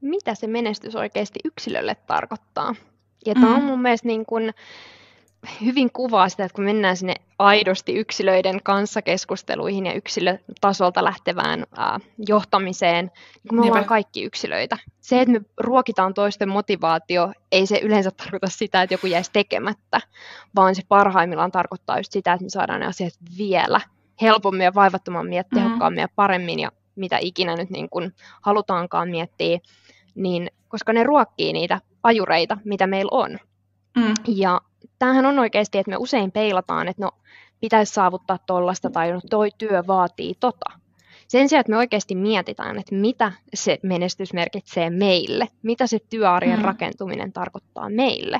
Mitä se menestys oikeasti yksilölle tarkoittaa? Ja tämä on mm. mun mielestä niin kun hyvin kuvaa sitä, että kun mennään sinne aidosti yksilöiden kanssa keskusteluihin ja yksilötasolta lähtevään ää, johtamiseen, niin kun me Niinpä. ollaan kaikki yksilöitä. Se, että me ruokitaan toisten motivaatio, ei se yleensä tarkoita sitä, että joku jäisi tekemättä, vaan se parhaimmillaan tarkoittaa just sitä, että me saadaan ne asiat vielä helpommin ja vaivattomammin ja mm-hmm. tehokkaammin ja paremmin ja mitä ikinä nyt niin kuin halutaankaan miettiä, niin koska ne ruokkii niitä ajureita, mitä meillä on. Mm. Ja tämähän on oikeasti, että me usein peilataan, että no pitäisi saavuttaa tuollaista tai no toi työ vaatii tota. Sen sijaan, että me oikeasti mietitään, että mitä se menestys merkitsee meille, mitä se työarjen mm. rakentuminen tarkoittaa meille.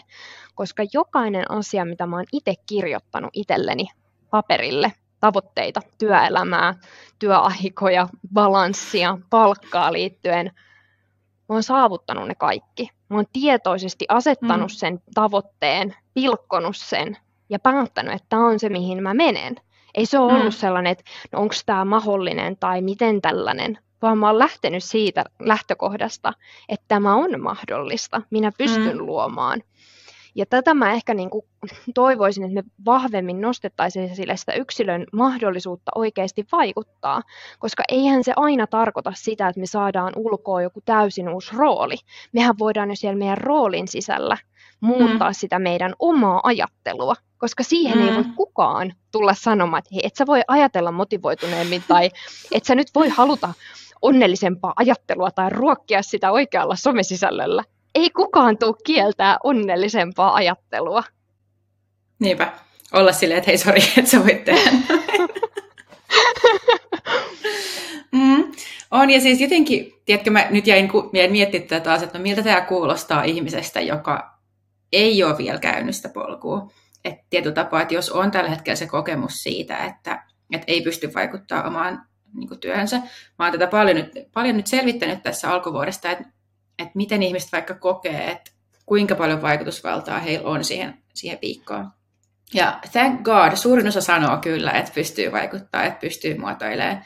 Koska jokainen asia, mitä mä oon itse kirjoittanut itselleni paperille, tavoitteita, työelämää, työaikoja, balanssia, palkkaa liittyen, mä oon saavuttanut ne kaikki. Mä oon tietoisesti asettanut mm. sen tavoitteen, pilkkonut sen ja päättänyt, että tämä on se, mihin mä menen. Ei se ole mm. ollut sellainen, että no onko tämä mahdollinen tai miten tällainen, vaan mä oon lähtenyt siitä lähtökohdasta, että tämä on mahdollista, minä pystyn mm. luomaan. Ja tätä mä ehkä niin kuin toivoisin, että me vahvemmin nostettaisiin esille sitä yksilön mahdollisuutta oikeasti vaikuttaa, koska eihän se aina tarkoita sitä, että me saadaan ulkoa joku täysin uusi rooli. Mehän voidaan jo siellä meidän roolin sisällä muuttaa mm. sitä meidän omaa ajattelua, koska siihen mm. ei voi kukaan tulla sanomaan, että hei, et sä voi ajatella motivoituneemmin tai et sä nyt voi haluta onnellisempaa ajattelua tai ruokkia sitä oikealla somesisällöllä ei kukaan tule kieltää onnellisempaa ajattelua.
Niinpä. Olla silleen, että hei sori, että sä voit tehdä. mm, on, ja siis jotenkin, tiedätkö, mä nyt jäin, jäin miettimään taas, että no miltä tämä kuulostaa ihmisestä, joka ei ole vielä käynyt sitä polkua. Että tietyllä tapaa, että jos on tällä hetkellä se kokemus siitä, että, että ei pysty vaikuttaa omaan niin työhönsä. Mä oon tätä paljon nyt, paljon nyt selvittänyt tässä alkuvuodesta, että että miten ihmiset vaikka kokee, että kuinka paljon vaikutusvaltaa heillä on siihen, siihen viikkoon. Ja thank God, suurin osa sanoo kyllä, että pystyy vaikuttaa, että pystyy muotoilemaan.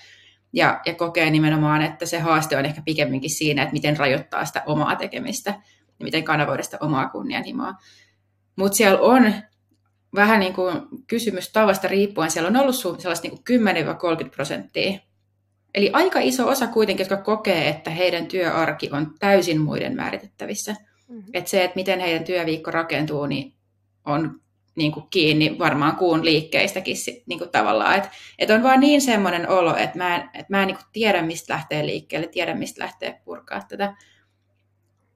Ja, ja kokee nimenomaan, että se haaste on ehkä pikemminkin siinä, että miten rajoittaa sitä omaa tekemistä ja miten kanavoida sitä omaa kunnianhimoa. Mutta siellä on vähän niin kuin kysymys tavasta riippuen, siellä on ollut sellaista niin 10-30 prosenttia Eli aika iso osa kuitenkin, jotka kokee, että heidän työarki on täysin muiden määritettävissä. Mm-hmm. Että se, että miten heidän työviikko rakentuu, niin on niin kuin kiinni varmaan kuun liikkeistäkin sit, niin kuin tavallaan. Että et on vaan niin semmoinen olo, että mä en, että mä en niin kuin tiedä, mistä lähtee liikkeelle, tiedä, mistä lähtee purkaa tätä.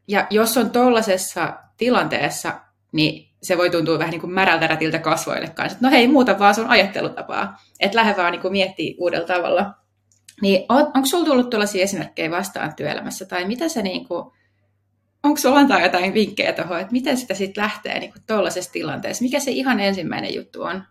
Ja jos on tuollaisessa tilanteessa, niin se voi tuntua vähän niin kuin märältä rätiltä kasvoille kanssa. no hei, muuta vaan sun ajattelutapaa. Että lähde vaan niin kuin miettiä uudella tavalla. Niin on, onko sinulla tullut tuollaisia esimerkkejä vastaan työelämässä, tai mitä se niin kuin, onko sinulla antaa jotain vinkkejä tuohon, että miten sitä sitten lähtee niin tuollaisessa tilanteessa? Mikä se ihan ensimmäinen juttu on?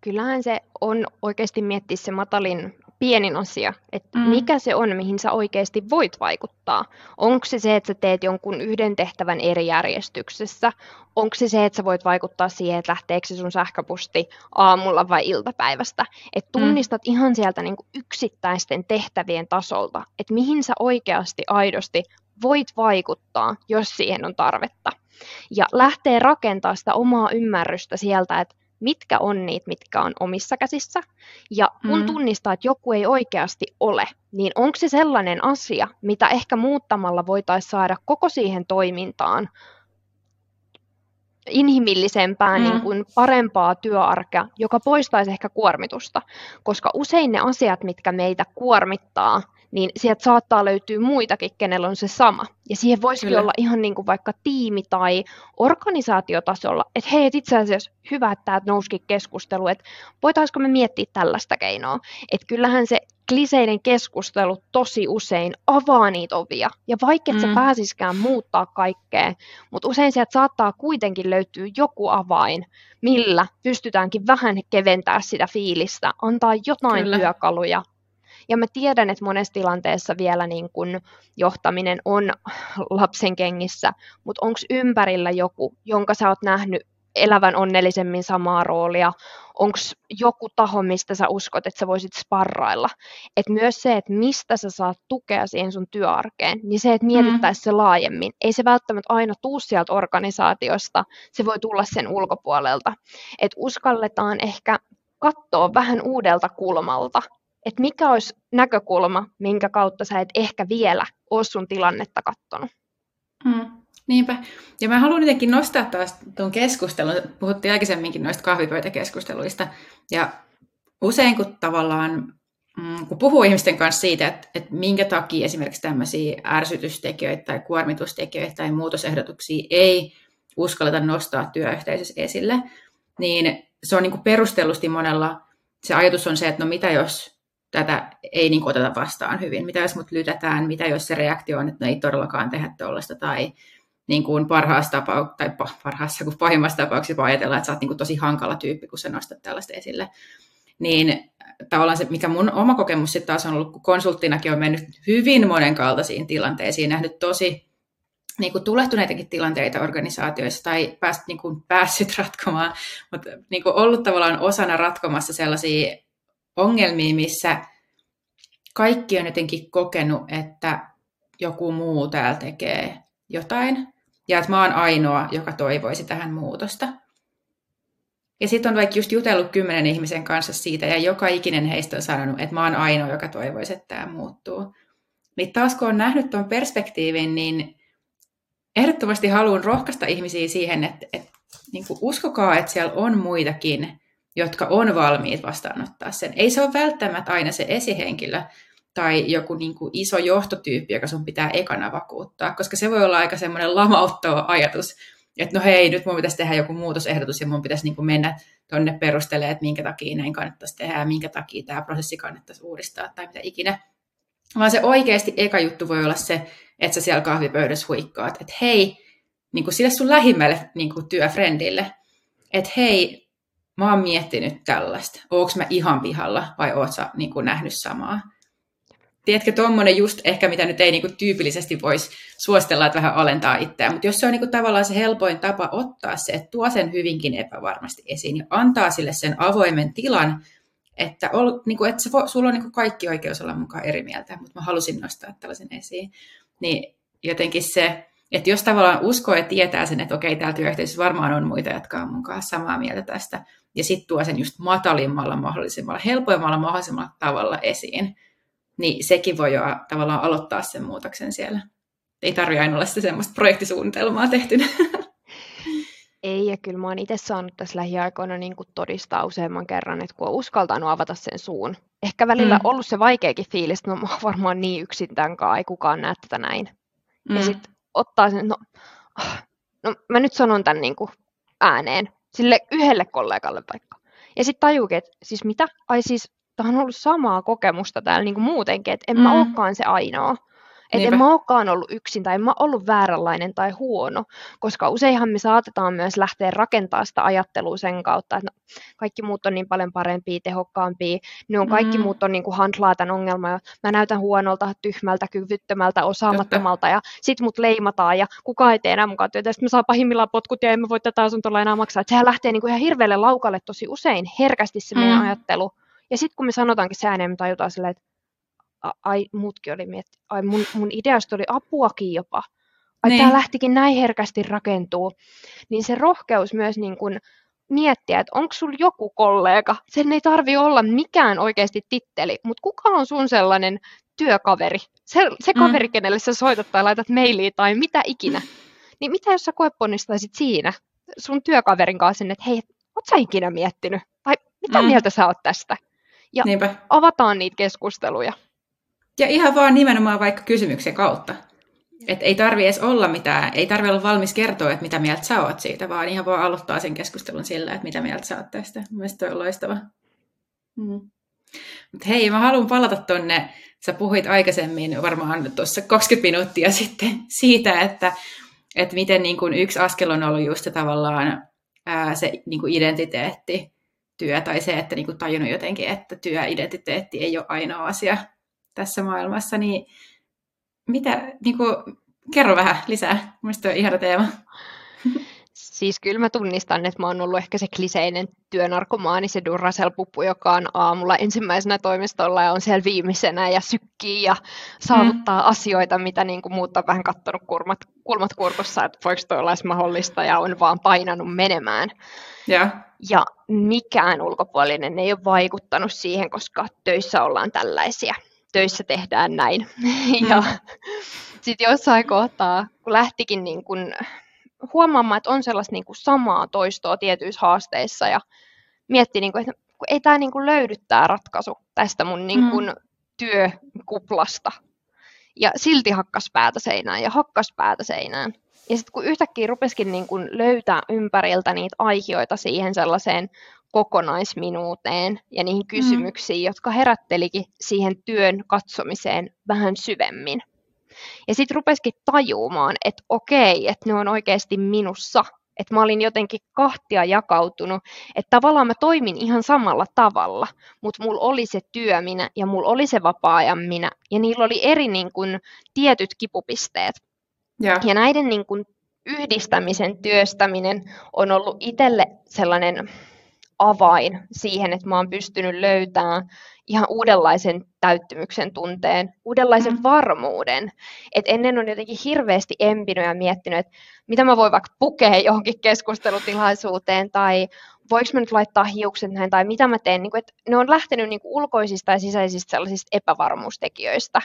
Kyllähän se on oikeasti miettiä se matalin pienin asia, että mm. mikä se on, mihin sä oikeasti voit vaikuttaa. Onko se se, että sä teet jonkun yhden tehtävän eri järjestyksessä? Onko se se, että sä voit vaikuttaa siihen, että lähteekö se sun sähköposti aamulla vai iltapäivästä? Että mm. tunnistat mm. ihan sieltä niin kuin yksittäisten tehtävien tasolta, että mihin sä oikeasti aidosti voit vaikuttaa, jos siihen on tarvetta. Ja lähtee rakentaa sitä omaa ymmärrystä sieltä, että mitkä on niitä, mitkä on omissa käsissä. Ja kun mm. tunnistaa, että joku ei oikeasti ole, niin onko se sellainen asia, mitä ehkä muuttamalla voitaisiin saada koko siihen toimintaan inhimillisempää, mm. niin kuin parempaa työarkea, joka poistaisi ehkä kuormitusta. Koska usein ne asiat, mitkä meitä kuormittaa, niin sieltä saattaa löytyä muitakin, kenellä on se sama. Ja siihen voisikin Kyllä. olla ihan niin kuin vaikka tiimi- tai organisaatiotasolla, että hei, et itse asiassa hyvä, että tämä nousikin keskustelu, että voitaisiko me miettiä tällaista keinoa. Että kyllähän se kliseinen keskustelu tosi usein avaa niitä ovia. Ja vaikka et mm. sä pääsiskään muuttaa kaikkea, mutta usein sieltä saattaa kuitenkin löytyä joku avain, millä pystytäänkin vähän keventää sitä fiilistä, antaa jotain Kyllä. työkaluja. Ja mä tiedän, että monessa tilanteessa vielä niin kun johtaminen on lapsen kengissä, mutta onko ympärillä joku, jonka sä oot nähnyt elävän onnellisemmin samaa roolia? Onko joku taho, mistä sä uskot, että sä voisit sparrailla? Et myös se, että mistä sä saat tukea siihen sun työarkeen, niin se, että mietittäisiin mm. se laajemmin. Ei se välttämättä aina tuu sieltä organisaatiosta, se voi tulla sen ulkopuolelta. Et uskalletaan ehkä katsoa vähän uudelta kulmalta, että mikä olisi näkökulma, minkä kautta sä et ehkä vielä ole sun tilannetta kattonut.
Mm. Niinpä. Ja mä haluan jotenkin nostaa taas tuon keskustelun. Puhuttiin aikaisemminkin noista kahvipöytäkeskusteluista. Ja usein kun tavallaan, mm, kun puhuu ihmisten kanssa siitä, että, että minkä takia esimerkiksi tämmöisiä ärsytystekijöitä tai kuormitustekijöitä tai muutosehdotuksia ei uskalleta nostaa työyhteisössä esille, niin se on niin perustellusti monella, se ajatus on se, että no mitä jos tätä ei niin oteta vastaan hyvin, mitä jos mut lytätään, mitä jos se reaktio on, että no ei todellakaan tehdä tuollaista, tai niin kuin parhaassa tapauksessa, tai parhaassa kuin pahimmassa tapauksessa ajatellaan, että sä oot niin kuin tosi hankala tyyppi, kun sä nostat tällaista esille. Niin tavallaan se, mikä mun oma kokemus sitten taas on ollut, kun konsulttinakin on mennyt hyvin monenkaltaisiin tilanteisiin, nähnyt tosi niin kuin tulehtuneitakin tilanteita organisaatioissa tai pääst, niin kuin päässyt ratkomaan, mutta niin kuin ollut tavallaan osana ratkomassa sellaisia ongelmia, missä kaikki on jotenkin kokenut, että joku muu täällä tekee jotain, ja että mä oon ainoa, joka toivoisi tähän muutosta. Ja sitten on vaikka just jutellut kymmenen ihmisen kanssa siitä, ja joka ikinen heistä on sanonut, että mä oon ainoa, joka toivoisi, että tämä muuttuu. Niin taas kun on nähnyt tuon perspektiivin, niin ehdottomasti haluan rohkaista ihmisiä siihen, että, että niin uskokaa, että siellä on muitakin, jotka on valmiit vastaanottaa sen. Ei se ole välttämättä aina se esihenkilö, tai joku niin kuin iso johtotyyppi, joka sun pitää ekana vakuuttaa, koska se voi olla aika semmoinen lamauttava ajatus, että no hei, nyt mun pitäisi tehdä joku muutosehdotus ja mun pitäisi niin kuin mennä tuonne perustelemaan, että minkä takia näin kannattaisi tehdä ja minkä takia tämä prosessi kannattaisi uudistaa tai mitä ikinä. Vaan se oikeasti eka juttu voi olla se, että sä siellä kahvipöydässä huikkaat, että hei, niin kuin sille sun lähimmälle niin kuin työfrendille, että hei, mä oon miettinyt tällaista, oonko mä ihan pihalla vai oot sä niin kuin nähnyt samaa tiedätkö, tuommoinen just ehkä, mitä nyt ei niinku tyypillisesti voisi suostella, että vähän alentaa itseään, mutta jos se on niinku tavallaan se helpoin tapa ottaa se, että tuo sen hyvinkin epävarmasti esiin ja antaa sille sen avoimen tilan, että, ol, niinku, että se sulla on niinku kaikki oikeus olla mukaan eri mieltä, mutta mä halusin nostaa tällaisen esiin, niin jotenkin se, että jos tavallaan uskoo ja tietää sen, että okei, täällä työyhteisössä varmaan on muita, jotka on mukaan samaa mieltä tästä, ja sitten tuo sen just matalimmalla mahdollisemmalla, helpoimmalla mahdollisemmalla tavalla esiin, niin sekin voi jo tavallaan aloittaa sen muutoksen siellä. Ei tarvitse aina olla sitä semmoista projektisuunnitelmaa tehtynä.
Ei, ja kyllä mä oon itse saanut tässä lähiaikoina niin kuin todistaa useamman kerran, että kun on uskaltanut avata sen suun. Ehkä välillä mm. ollut se vaikeakin fiilis, että no, mä oon varmaan niin yksin tämän kanssa, ei kukaan näe tätä näin. Mm. Ja sitten ottaa sen, no, no mä nyt sanon tämän niin kuin ääneen, sille yhdelle kollegalle vaikka. Ja sitten tajuukin, että siis mitä? Ai siis tämä on ollut samaa kokemusta täällä niin kuin muutenkin, että en mm. mä olekaan se ainoa. Että en mä olekaan ollut yksin tai en mä ollut vääränlainen tai huono, koska useinhan me saatetaan myös lähteä rakentaa sitä ajattelua sen kautta, että no, kaikki muut on niin paljon parempia, tehokkaampia, ne on kaikki mm. muut on niin kuin handlaa tämän ongelman ja mä näytän huonolta, tyhmältä, kyvyttömältä, osaamattomalta ja sit mut leimataan ja kukaan ei tee enää mukaan työtä ja sitten mä saan pahimmillaan potkut ja en mä voi tätä asuntolainaa maksaa. Että sehän lähtee niin kuin ihan hirveälle laukalle tosi usein herkästi se meidän mm. ajattelu. Ja sitten kun me sanotaankin se ääneen, me tajutaan silleen, että ai muutkin oli mietti, ai mun, mun ideasta oli apuakin jopa. Ai niin. tämä lähtikin näin herkästi rakentuu. Niin se rohkeus myös niin kun miettiä, että onko sulla joku kollega. Sen ei tarvi olla mikään oikeasti titteli, mutta kuka on sun sellainen työkaveri? Se, se mm. kaveri, kenelle sä soitat tai laitat mailia tai mitä ikinä. Niin mitä jos sä koeponnistaisit siinä sun työkaverin kanssa, että hei, oot sä ikinä miettinyt? Tai mitä mm. mieltä sä oot tästä? Ja Niinpä. avataan niitä keskusteluja.
Ja ihan vaan nimenomaan vaikka kysymyksen kautta. Et ei tarvi edes olla mitään, ei tarvi olla valmis kertoa, että mitä mieltä sä oot siitä, vaan ihan vaan aloittaa sen keskustelun sillä, että mitä mieltä sä oot tästä. Mielestäni on loistava. Mm. Mut hei, mä haluan palata tonne, sä puhuit aikaisemmin varmaan tuossa 20 minuuttia sitten siitä, että, että miten niin kun yksi askel on ollut just se tavallaan ää, se niin identiteetti, työ tai se, että niin kuin tajunnut jotenkin, että työidentiteetti ei ole ainoa asia tässä maailmassa, niin mitä, niin kuin, kerro vähän lisää, mielestäni on ihana teema.
Siis kyllä mä tunnistan, että mä oon ollut ehkä se kliseinen työnarkomaani, se Duracell-puppu, joka on aamulla ensimmäisenä toimistolla ja on siellä viimeisenä ja sykkii ja saavuttaa mm. asioita, mitä niin kuin muut on vähän kattonut kulmat, kulmat kurkussa, että voiko toi olla mahdollista ja on vaan painanut menemään.
Ja.
Ja mikään ulkopuolinen ei ole vaikuttanut siihen, koska töissä ollaan tällaisia. Töissä tehdään näin. Mm. ja sitten jossain kohtaa, kun lähtikin niin kun huomaamaan, että on sellaista niin kuin samaa toistoa tietyissä haasteissa ja miettii, niin kuin, että ei tämä niin kuin löydy tämä ratkaisu tästä mun niin kuin, mm. työkuplasta. Ja silti hakkas päätä seinään ja hakkas päätä seinään. Ja sitten kun yhtäkkiä rupesikin niin kun löytää ympäriltä niitä aihioita siihen sellaiseen kokonaisminuuteen ja niihin mm. kysymyksiin, mm. jotka herättelikin siihen työn katsomiseen vähän syvemmin. Ja sitten rupesikin tajumaan, että okei, että ne on oikeasti minussa. Että mä olin jotenkin kahtia jakautunut, että tavallaan mä toimin ihan samalla tavalla, mutta mulla oli se työ minä ja mulla oli se vapaa-ajan minä, ja niillä oli eri niin kun, tietyt kipupisteet. Ja, ja näiden niin kun, yhdistämisen työstäminen on ollut itselle sellainen avain siihen, että mä oon pystynyt löytämään ihan uudenlaisen täyttymyksen tunteen, uudenlaisen mm. varmuuden. Et ennen on jotenkin hirveästi empinyt ja miettinyt, että mitä mä voin vaikka pukea johonkin keskustelutilaisuuteen tai voiko mä nyt laittaa hiukset näin tai mitä mä teen. Niin kun, että ne on lähtenyt niin ulkoisista ja sisäisistä sellaisista epävarmuustekijöistä.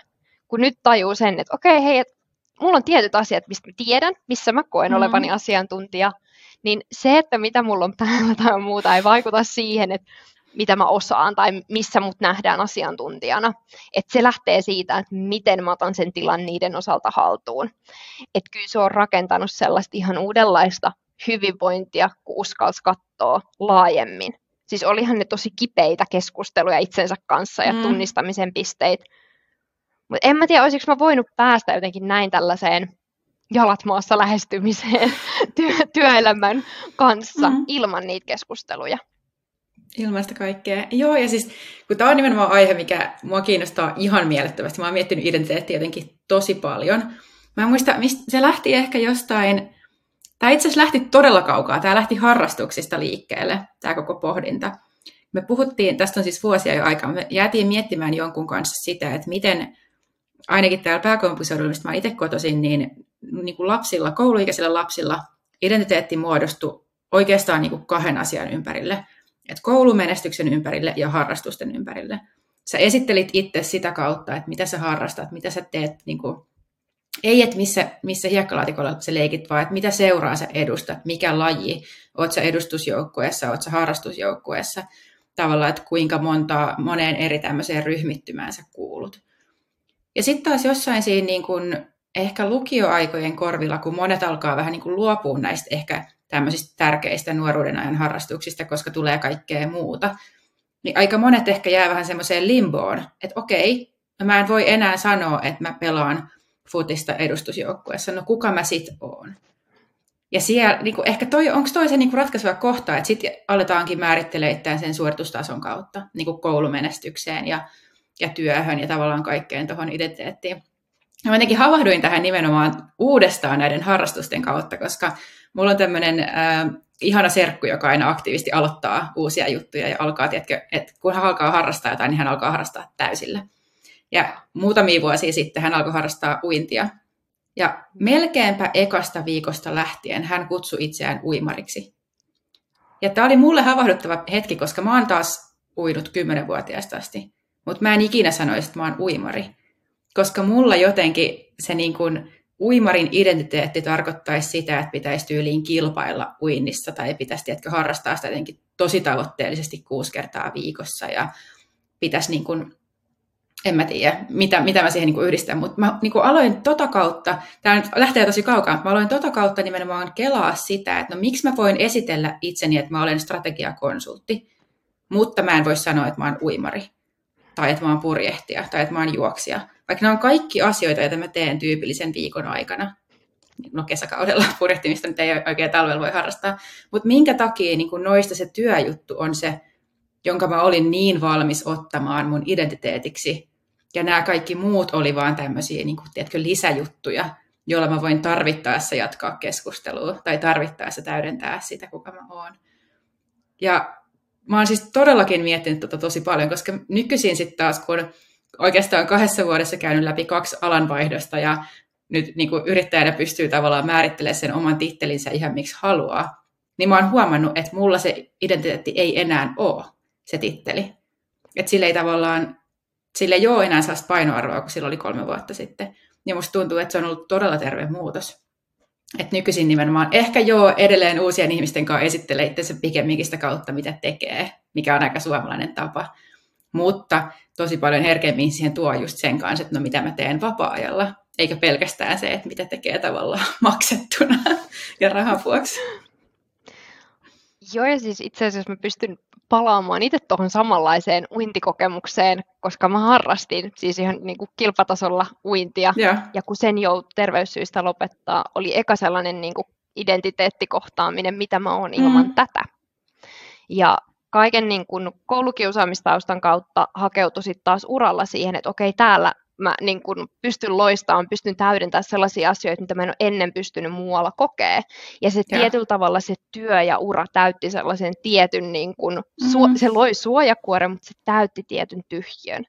Kun nyt tajuu sen, että okei, hei, että mulla on tietyt asiat, mistä mä tiedän, missä mä koen mm. olevani asiantuntija, niin se, että mitä mulla on päällä tai muuta, ei vaikuta siihen, että mitä mä osaan tai missä mut nähdään asiantuntijana. Et se lähtee siitä, että miten mä otan sen tilan niiden osalta haltuun. Et kyllä se on rakentanut sellaista ihan uudenlaista hyvinvointia, kun uskalsi katsoa laajemmin. Siis olihan ne tosi kipeitä keskusteluja itsensä kanssa ja mm. tunnistamisen pisteitä. Mutta en mä tiedä, olisiko mä voinut päästä jotenkin näin tällaiseen jalat maassa lähestymiseen työ, työelämän kanssa mm. ilman niitä keskusteluja.
Ilmaista kaikkea. Joo, ja siis kun tämä on nimenomaan aihe, mikä mua kiinnostaa ihan mielettömästi. Mä oon miettinyt identiteettiä jotenkin tosi paljon. Mä en muista, mistä se lähti ehkä jostain, tämä itse asiassa lähti todella kaukaa. Tämä lähti harrastuksista liikkeelle, tämä koko pohdinta. Me puhuttiin, tästä on siis vuosia jo aikaa, me jäätiin miettimään jonkun kanssa sitä, että miten ainakin täällä pääkaupunkiseudulla, mistä mä itse kotoisin, niin, niin kuin lapsilla, kouluikäisillä lapsilla identiteetti muodostui oikeastaan niin kuin kahden asian ympärille – että koulumenestyksen ympärille ja harrastusten ympärille. Sä esittelit itse sitä kautta, että mitä sä harrastat, mitä sä teet, niin kuin, ei että missä, missä hiekkalaatikolla sä leikit, vaan että mitä seuraa sä edustat, mikä laji, oot sä edustusjoukkueessa, oot sä harrastusjoukkueessa, tavallaan, että kuinka monta, moneen eri tämmöiseen ryhmittymään sä kuulut. Ja sitten taas jossain siinä niin kuin, ehkä lukioaikojen korvilla, kun monet alkaa vähän niin kuin luopua näistä ehkä tämmöisistä tärkeistä nuoruuden ajan harrastuksista, koska tulee kaikkea muuta, niin aika monet ehkä jää vähän semmoiseen limboon, että okei, no mä en voi enää sanoa, että mä pelaan futista edustusjoukkueessa, no kuka mä sit oon? Ja siellä, niin kuin, ehkä toi, onko toi se niin kuin ratkaiseva kohta, että sitten aletaankin määrittelemään sen suoritustason kautta niin kuin koulumenestykseen ja, ja työhön ja tavallaan kaikkeen tuohon identiteettiin. Mä jotenkin havahduin tähän nimenomaan uudestaan näiden harrastusten kautta, koska mulla on tämmöinen äh, ihana serkku, joka aina aktiivisesti aloittaa uusia juttuja ja alkaa, tiedätkö, että kun hän alkaa harrastaa jotain, niin hän alkaa harrastaa täysillä. Ja muutamia vuosia sitten hän alkoi harrastaa uintia. Ja melkeinpä ekasta viikosta lähtien hän kutsui itseään uimariksi. Ja tämä oli mulle havahduttava hetki, koska mä oon taas uinut kymmenenvuotiaasta asti. Mutta mä en ikinä sanoisi, että mä oon uimari. Koska mulla jotenkin se niin kuin uimarin identiteetti tarkoittaisi sitä, että pitäisi tyyliin kilpailla uinnissa tai pitäisi tiedätkö, harrastaa sitä jotenkin tosi tavoitteellisesti kuusi kertaa viikossa ja pitäisi niin kuin en mä tiedä, mitä, mitä mä siihen niin yhdistän, mutta mä niin aloin tota kautta, tämä nyt lähtee tosi kaukaa, mä aloin tota kautta nimenomaan kelaa sitä, että no miksi mä voin esitellä itseni, että mä olen strategiakonsultti, mutta mä en voi sanoa, että mä oon uimari, tai että mä oon purjehtija, tai että mä oon juoksija. Vaikka nämä on kaikki asioita, joita mä teen tyypillisen viikon aikana. No kesäkaudella purjehtimista nyt ei oikein talvella voi harrastaa. Mutta minkä takia niin kun noista se työjuttu on se, jonka mä olin niin valmis ottamaan mun identiteetiksi. Ja nämä kaikki muut oli vaan tämmöisiä niin lisäjuttuja, joilla mä voin tarvittaessa jatkaa keskustelua tai tarvittaessa täydentää sitä, kuka mä oon. Ja mä oon siis todellakin miettinyt tota tosi paljon, koska nykyisin sitten taas, kun oikeastaan kahdessa vuodessa käynyt läpi kaksi alanvaihdosta ja nyt niin kuin yrittäjänä pystyy tavallaan määrittelemään sen oman tittelinsä ihan miksi haluaa, niin mä oon huomannut, että mulla se identiteetti ei enää ole se titteli. Että sille ei tavallaan, sille ei ole enää sellaista painoarvoa, kun sillä oli kolme vuotta sitten. Ja musta tuntuu, että se on ollut todella terve muutos. Et nykyisin nimenomaan ehkä joo edelleen uusien ihmisten kanssa esittelee itsensä pikemminkin sitä kautta, mitä tekee, mikä on aika suomalainen tapa. Mutta tosi paljon herkemmin siihen tuo just sen kanssa, että no mitä mä teen vapaa-ajalla, eikä pelkästään se, että mitä tekee tavallaan maksettuna ja rahan vuoksi.
Joo, ja siis itse asiassa mä pystyn palaamaan itse tuohon samanlaiseen uintikokemukseen, koska mä harrastin siis ihan niin kuin kilpatasolla uintia. Ja. ja kun sen jo terveyssyistä lopettaa, oli eka sellainen niin kuin identiteettikohtaaminen, mitä mä oon ilman mm. tätä. Ja kaiken niin kuin koulukiusaamistaustan kautta hakeutui sitten taas uralla siihen, että okei, täällä mä niin kun pystyn loistamaan, pystyn täydentämään sellaisia asioita, mitä mä en ole ennen pystynyt muualla kokea. Ja se ja. tietyllä tavalla se työ ja ura täytti sellaisen tietyn, niin kun, mm-hmm. se loi suojakuoren, mutta se täytti tietyn tyhjön.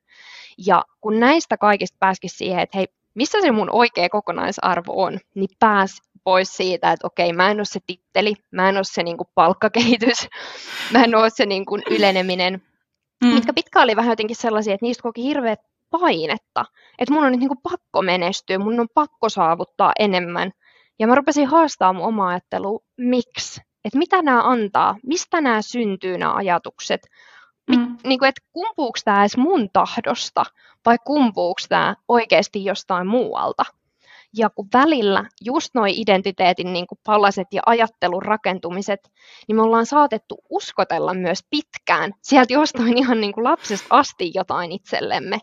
Ja kun näistä kaikista pääsikin siihen, että hei, missä se mun oikea kokonaisarvo on, niin pääs pois siitä, että okei, mä en ole se titteli, mä en ole se niin kuin palkkakehitys, mä en ole se niin kuin yleneminen, mm. mitkä pitkään oli vähän jotenkin sellaisia, että niistä koki hirveät painetta, että mun on nyt niin kuin pakko menestyä, mun on pakko saavuttaa enemmän. Ja mä rupesin haastamaan mun omaa ajattelua, miksi? Että mitä nämä antaa? Mistä nämä syntyy nämä ajatukset? Mm. Niin kuin, että kumpuuko tämä edes mun tahdosta vai kumpuuko tämä oikeasti jostain muualta? Ja kun välillä just nuo identiteetin niin kuin palaset ja ajattelun rakentumiset, niin me ollaan saatettu uskotella myös pitkään sieltä jostain ihan niin kuin lapsesta asti jotain itsellemme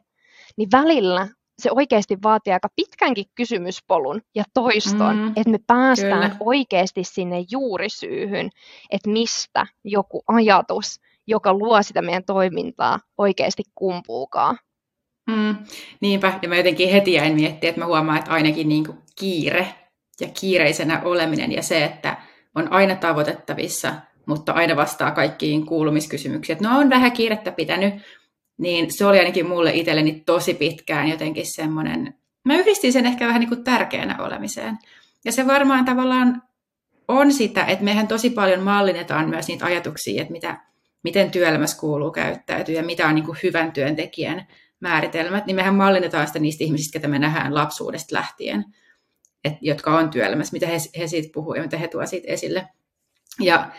niin välillä se oikeasti vaatii aika pitkänkin kysymyspolun ja toiston, mm, että me päästään kyllä. oikeasti sinne juurisyyhyn, että mistä joku ajatus, joka luo sitä meidän toimintaa, oikeasti kumpuukaan.
Mm, niinpä, ja mä jotenkin heti jäin miettiä, että mä huomaan, että ainakin niin kuin kiire ja kiireisenä oleminen ja se, että on aina tavoitettavissa, mutta aina vastaa kaikkiin kuulumiskysymyksiin. Että no on vähän kiirettä pitänyt, niin se oli ainakin mulle itselleni tosi pitkään jotenkin semmoinen, mä yhdistin sen ehkä vähän niin kuin tärkeänä olemiseen. Ja se varmaan tavallaan on sitä, että mehän tosi paljon mallinnetaan myös niitä ajatuksia, että mitä, miten työelämässä kuuluu käyttäytyä ja mitä on niin kuin hyvän työntekijän määritelmät, niin mehän mallinnetaan sitä niistä ihmisistä, ketä me nähdään lapsuudesta lähtien, et, jotka on työelämässä, mitä he, he siitä puhuu ja mitä he tuovat siitä esille. Ja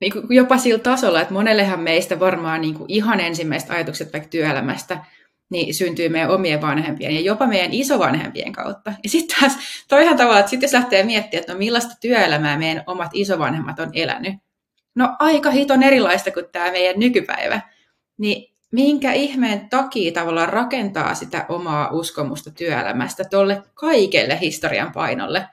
niin kuin jopa sillä tasolla, että monellehan meistä varmaan niin kuin ihan ensimmäiset ajatukset vaikka työelämästä niin syntyy meidän omien vanhempien ja jopa meidän isovanhempien kautta. Ja sitten taas toihan tavalla, että sitten jos lähtee miettimään, että no millaista työelämää meidän omat isovanhemmat on elänyt, no aika hiton erilaista kuin tämä meidän nykypäivä, niin minkä ihmeen takia tavallaan rakentaa sitä omaa uskomusta työelämästä tuolle kaikelle historian painolle,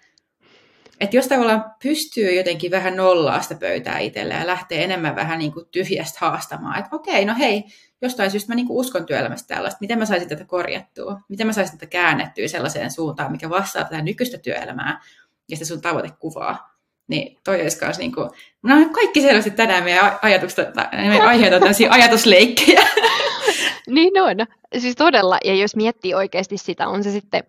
että jos tavallaan pystyy jotenkin vähän nollaa sitä pöytää itselleen ja lähtee enemmän vähän niin kuin tyhjästä haastamaan, että okei, no hei, jostain syystä mä niin kuin uskon työelämästä tällaista, miten mä saisin tätä korjattua, miten mä saisin tätä käännettyä sellaiseen suuntaan, mikä vastaa tätä nykyistä työelämää ja sitä sun tavoitekuvaa. Niin toi olisi kanssa niin kuin, no kaikki selvästi tänään meidän ajatusta, meidän aiheet on tämmöisiä ajatusleikkejä.
niin on. Siis todella, ja jos miettii oikeasti sitä, on se sitten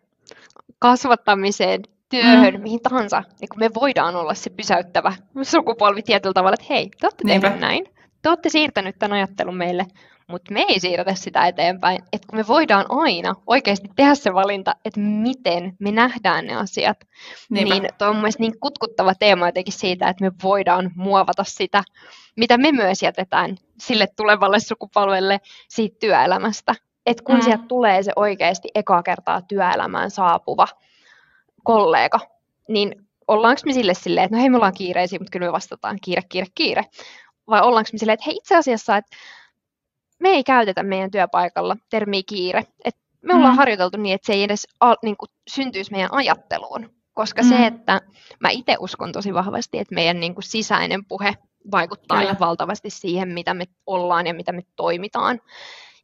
kasvattamiseen, työhön, mm. mihin tahansa, niin kun me voidaan olla se pysäyttävä sukupolvi tietyllä tavalla, että hei, te olette tehneet näin, te olette siirtänyt tämän ajattelun meille, mutta me ei siirretä sitä eteenpäin. Että kun me voidaan aina oikeasti tehdä se valinta, että miten me nähdään ne asiat, Niinpä. niin tuo on mielestäni niin kutkuttava teema jotenkin siitä, että me voidaan muovata sitä, mitä me myös jätetään sille tulevalle sukupolvelle siitä työelämästä. Että kun mm. sieltä tulee se oikeasti ekaa kertaa työelämään saapuva kollega, niin ollaanko me sille silleen, että no hei me ollaan kiireisiä, mutta kyllä me vastataan kiire, kiire, kiire. Vai ollaanko me silleen, että hei itse asiassa, että me ei käytetä meidän työpaikalla termiä kiire. Että me ollaan mm. harjoiteltu niin, että se ei edes al, niin kuin, syntyisi meidän ajatteluun. Koska mm. se, että mä itse uskon tosi vahvasti, että meidän niin kuin, sisäinen puhe vaikuttaa Kyllä. valtavasti siihen, mitä me ollaan ja mitä me toimitaan.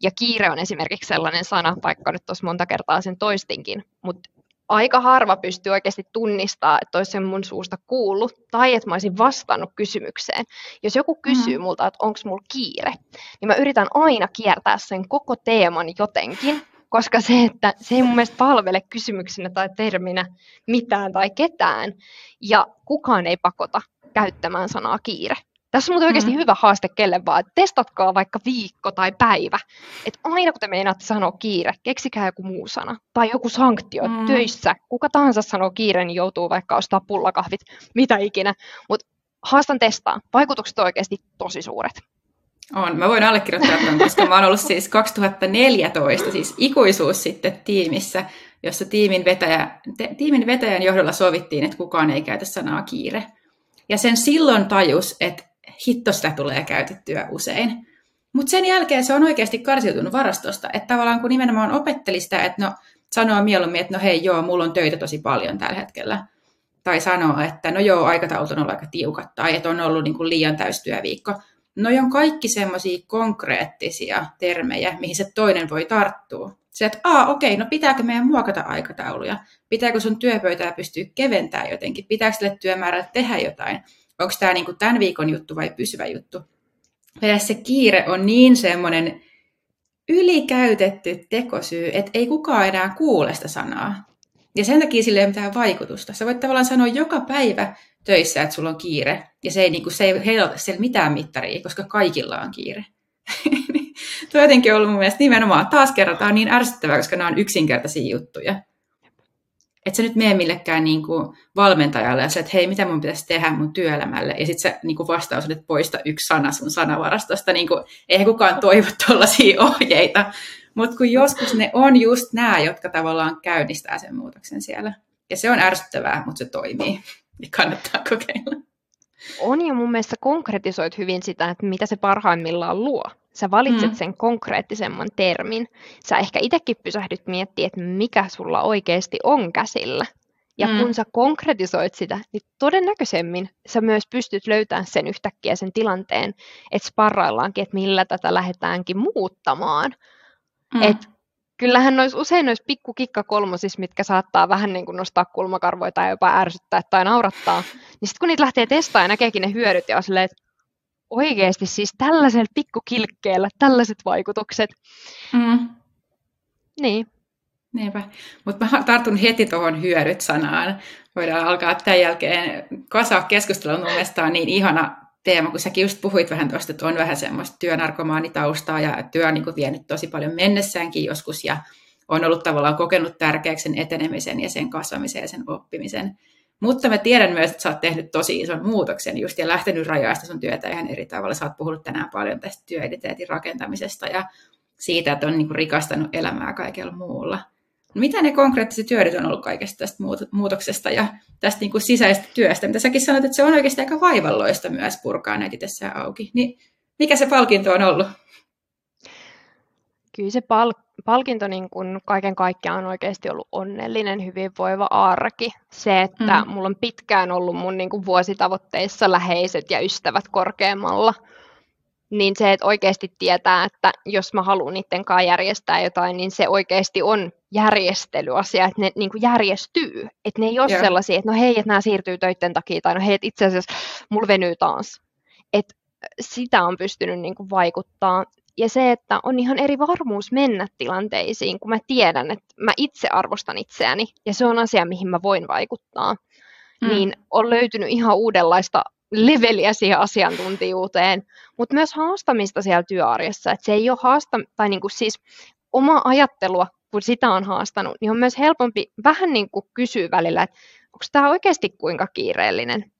Ja kiire on esimerkiksi sellainen sana, vaikka nyt tuossa monta kertaa sen toistinkin, mutta aika harva pystyy oikeasti tunnistamaan, että olisi sen mun suusta kuullut, tai että mä olisin vastannut kysymykseen. Jos joku kysyy mm. multa, että onko mulla kiire, niin mä yritän aina kiertää sen koko teeman jotenkin, koska se, että se ei mun mielestä palvele kysymyksenä tai terminä mitään tai ketään, ja kukaan ei pakota käyttämään sanaa kiire. Tässä on muuten oikeasti mm. hyvä haaste kelle vaan, että testatkaa vaikka viikko tai päivä. Että aina kun te meinaatte sanoa kiire, keksikää joku muu sana. Tai joku sanktio mm. töissä. Kuka tahansa sanoo kiire, niin joutuu vaikka ostaa pullakahvit, mitä ikinä. Mutta haastan testaa. Vaikutukset on oikeasti tosi suuret.
On. Mä voin allekirjoittaa tämän, koska mä oon ollut siis 2014, siis ikuisuus sitten tiimissä, jossa tiimin, vetäjä, te, tiimin vetäjän johdolla sovittiin, että kukaan ei käytä sanaa kiire. Ja sen silloin tajus, että hitto sitä tulee käytettyä usein. Mutta sen jälkeen se on oikeasti karsiutunut varastosta, että tavallaan kun nimenomaan opetteli sitä, että no sanoo mieluummin, että no hei joo, mulla on töitä tosi paljon tällä hetkellä. Tai sanoo, että no joo, aikataulut on ollut aika tiukat, tai että on ollut niin kuin liian täystyöviikko. No on kaikki semmoisia konkreettisia termejä, mihin se toinen voi tarttua. Se, että aa, okei, no pitääkö meidän muokata aikatauluja? Pitääkö sun työpöytää pystyä keventämään jotenkin? Pitääkö sille työmäärälle tehdä jotain? Onko tämä niinku tämän viikon juttu vai pysyvä juttu. Ja se kiire on niin semmoinen ylikäytetty tekosyy, että ei kukaan enää kuule sitä sanaa. Ja sen takia sillä ei ole mitään vaikutusta. Sä voit tavallaan sanoa joka päivä töissä, että sulla on kiire, ja se ei, niin kuin, se ei heilota siellä mitään mittaria, koska kaikilla on kiire. Tuo on jotenkin ollut mun mielestä nimenomaan, taas kerran, niin ärsyttävää, koska nämä on yksinkertaisia juttuja että sä nyt mene millekään niin kuin valmentajalle ja sä, että hei, mitä mun pitäisi tehdä mun työelämälle. Ja sitten sä niin kuin vastaus että poista yksi sana sun sanavarastosta. Niin kuin, eihän kukaan toivo tuollaisia ohjeita. Mutta kun joskus ne on just nämä, jotka tavallaan käynnistää sen muutoksen siellä. Ja se on ärsyttävää, mutta se toimii. Ja kannattaa kokeilla.
On ja mun mielestä konkretisoit hyvin sitä, että mitä se parhaimmillaan luo. Sä valitset mm. sen konkreettisemman termin. Sä ehkä itsekin pysähdyt miettimään, että mikä sulla oikeasti on käsillä. Ja mm. kun sä konkretisoit sitä, niin todennäköisemmin sä myös pystyt löytämään sen yhtäkkiä sen tilanteen, että sparraillaankin, että millä tätä lähdetäänkin muuttamaan. Mm. Et kyllähän nois, usein noissa pikkukikkakolmosissa, mitkä saattaa vähän niin kuin nostaa kulmakarvoja tai jopa ärsyttää tai naurattaa, niin sitten kun niitä lähtee testaamaan ja näkeekin ne hyödyt ja on silleen, että oikeasti siis tällaisella pikkukilkkeellä tällaiset vaikutukset. Mm. Niin.
Niinpä. Mutta mä tartun heti tuohon hyödyt-sanaan. Voidaan alkaa tämän jälkeen kasaa keskustelua. Mun mielestä on niin ihana teema, kun säkin just puhuit vähän tuosta, että on vähän semmoista työnarkomaanitaustaa ja työ on niin kuin vienyt tosi paljon mennessäänkin joskus ja on ollut tavallaan kokenut tärkeäksi sen etenemisen ja sen kasvamisen ja sen oppimisen. Mutta mä tiedän myös, että sä oot tehnyt tosi ison muutoksen just ja lähtenyt rajaista sun työtä ihan eri tavalla. Sä oot puhunut tänään paljon tästä työidentiteetin rakentamisesta ja siitä, että on niin kuin rikastanut elämää kaikella muulla. Mitä ne konkreettiset hyödyt on ollut kaikesta tästä muutoksesta ja tästä niin kuin sisäisestä työstä? Mitä säkin sanoit, että se on oikeasti aika vaivalloista myös purkaa näitä tässä auki. Niin mikä se palkinto on ollut?
Kyllä se pal- palkinto niin kun kaiken kaikkiaan on oikeasti ollut onnellinen, hyvinvoiva arki. Se, että mm. mulla on pitkään ollut mun niin kuin vuositavoitteissa läheiset ja ystävät korkeammalla, niin se, että oikeasti tietää, että jos mä haluan niiden kanssa järjestää jotain, niin se oikeasti on järjestelyasia, että ne niin kuin järjestyy. Että ne ei ole yeah. sellaisia, että no hei, että nämä siirtyy töiden takia, tai no hei, että itse asiassa mulla venyy taas. Että sitä on pystynyt niin kuin vaikuttaa ja se, että on ihan eri varmuus mennä tilanteisiin, kun mä tiedän, että mä itse arvostan itseäni ja se on asia, mihin mä voin vaikuttaa, mm. niin on löytynyt ihan uudenlaista leveliä siihen asiantuntijuuteen, mutta myös haastamista siellä työarjessa, että se ei ole haasta, tai niin kuin siis oma ajattelua, kun sitä on haastanut, niin on myös helpompi vähän niin kuin kysyä välillä, että onko tämä oikeasti kuinka kiireellinen,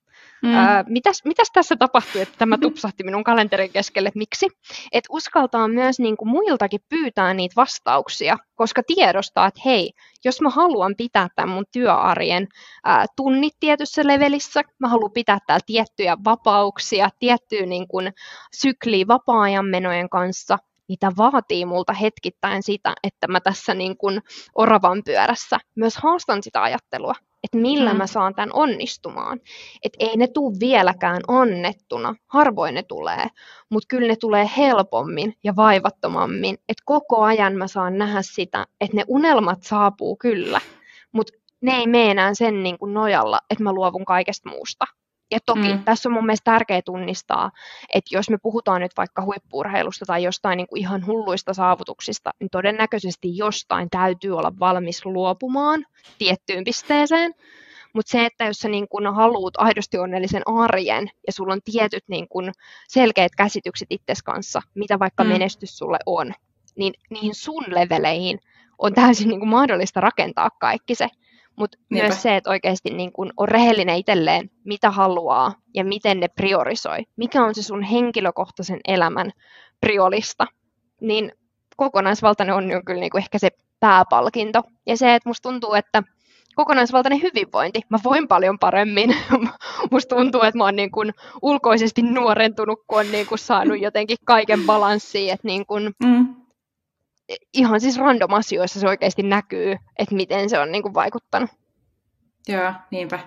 Mm. Ää, mitäs, mitäs tässä tapahtui, että tämä tupsahti minun kalenterin keskelle? Miksi? Et uskaltaa myös niin kuin muiltakin pyytää niitä vastauksia, koska tiedostaa, että hei, jos mä haluan pitää tämän mun työarjen ää, tunnit tietyssä levelissä, mä haluan pitää täällä tiettyjä vapauksia, tiettyä niin kuin sykliä vapaa-ajan menojen kanssa, niitä vaatii multa hetkittäin sitä, että mä tässä niin kuin oravan pyörässä myös haastan sitä ajattelua, että millä mm. mä saan tämän onnistumaan. Että ei ne tule vieläkään annettuna, harvoin ne tulee, mutta kyllä ne tulee helpommin ja vaivattomammin. Että koko ajan mä saan nähdä sitä, että ne unelmat saapuu kyllä, mutta ne ei mene enää sen niin kuin nojalla, että mä luovun kaikesta muusta. Ja toki mm. tässä on mun mielestä tärkeää tunnistaa, että jos me puhutaan nyt vaikka huippuurheilusta tai jostain niin kuin ihan hulluista saavutuksista, niin todennäköisesti jostain täytyy olla valmis luopumaan tiettyyn pisteeseen. Mutta se, että jos sä niin kun haluat aidosti onnellisen arjen ja sulla on tietyt niin kun selkeät käsitykset itses kanssa, mitä vaikka mm. menestys sulle on, niin niihin sun leveleihin on täysin niin kuin mahdollista rakentaa kaikki se. Mutta myös se, että oikeasti niin kun on rehellinen itselleen, mitä haluaa ja miten ne priorisoi. Mikä on se sun henkilökohtaisen elämän priolista. Niin kokonaisvaltainen on kyllä niin kuin ehkä se pääpalkinto. Ja se, että musta tuntuu, että kokonaisvaltainen hyvinvointi. Mä voin paljon paremmin. Musta tuntuu, että mä oon niin kuin ulkoisesti nuorentunut, kun on niin kuin saanut jotenkin kaiken balanssiin. Että niin kuin mm ihan siis random asioissa se oikeasti näkyy, että miten se on niin kuin vaikuttanut.
Joo, niinpä.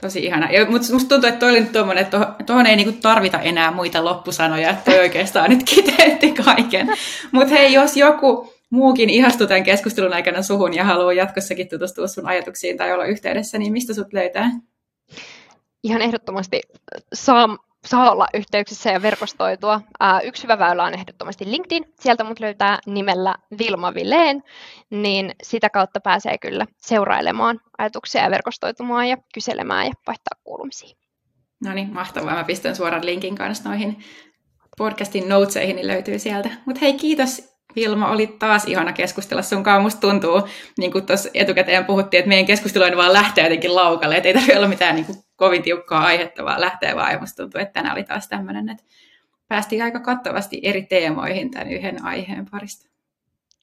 Tosi ihana. Ja, mutta musta tuntuu, että toi oli nyt tuommoinen, että tuohon ei niinku tarvita enää muita loppusanoja, että toi oikeastaan nyt kiteytti kaiken. Mutta hei, jos joku muukin ihastuu tämän keskustelun aikana suhun ja haluaa jatkossakin tutustua sun ajatuksiin tai olla yhteydessä, niin mistä sut löytää?
Ihan ehdottomasti saa saa olla yhteyksissä ja verkostoitua. Yksi hyvä väylä on ehdottomasti LinkedIn. Sieltä mut löytää nimellä Vilma Vileen, niin sitä kautta pääsee kyllä seurailemaan ajatuksia ja verkostoitumaan ja kyselemään ja vaihtaa kuulumisia.
No niin, mahtavaa. Mä pistän suoran linkin kanssa noihin podcastin noteseihin, niin löytyy sieltä. Mutta hei, kiitos Vilma, oli taas ihana keskustella sunkaan. Musta tuntuu, niin kuin tuossa etukäteen puhuttiin, että meidän keskustelu vaan lähtee jotenkin laukalle, että ei tarvitse olla mitään niin kuin kovin tiukkaa aihetta, vaan lähtee vaan. Ja musta tuntuu, että tänään oli taas tämmöinen, että päästiin aika kattavasti eri teemoihin tämän yhden aiheen parista.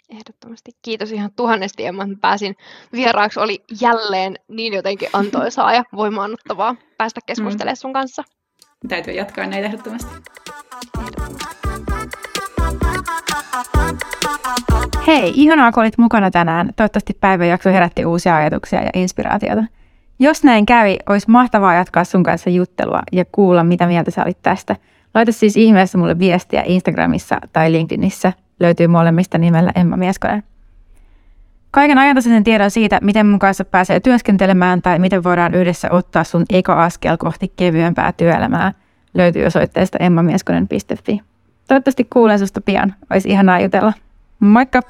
Ehdottomasti. Kiitos ihan tuhannesti, Emma, että pääsin vieraaksi. Oli jälleen niin jotenkin antoisaa ja voimaannuttavaa päästä keskustelemaan sun kanssa.
Täytyy jatkaa näitä ehdottomasti.
Hei, ihanaa kun olit mukana tänään. Toivottavasti päivän jakso herätti uusia ajatuksia ja inspiraatiota. Jos näin kävi, olisi mahtavaa jatkaa sun kanssa juttelua ja kuulla, mitä mieltä sä olit tästä. Laita siis ihmeessä mulle viestiä Instagramissa tai LinkedInissä. Löytyy molemmista nimellä Emma Mieskonen. Kaiken ajantasaisen tiedon siitä, miten mun kanssa pääsee työskentelemään tai miten voidaan yhdessä ottaa sun eka askel kohti kevyempää työelämää, löytyy osoitteesta emmamieskonen.fi. Toivottavasti kuulen susta pian. Olisi ihanaa jutella. Moikka!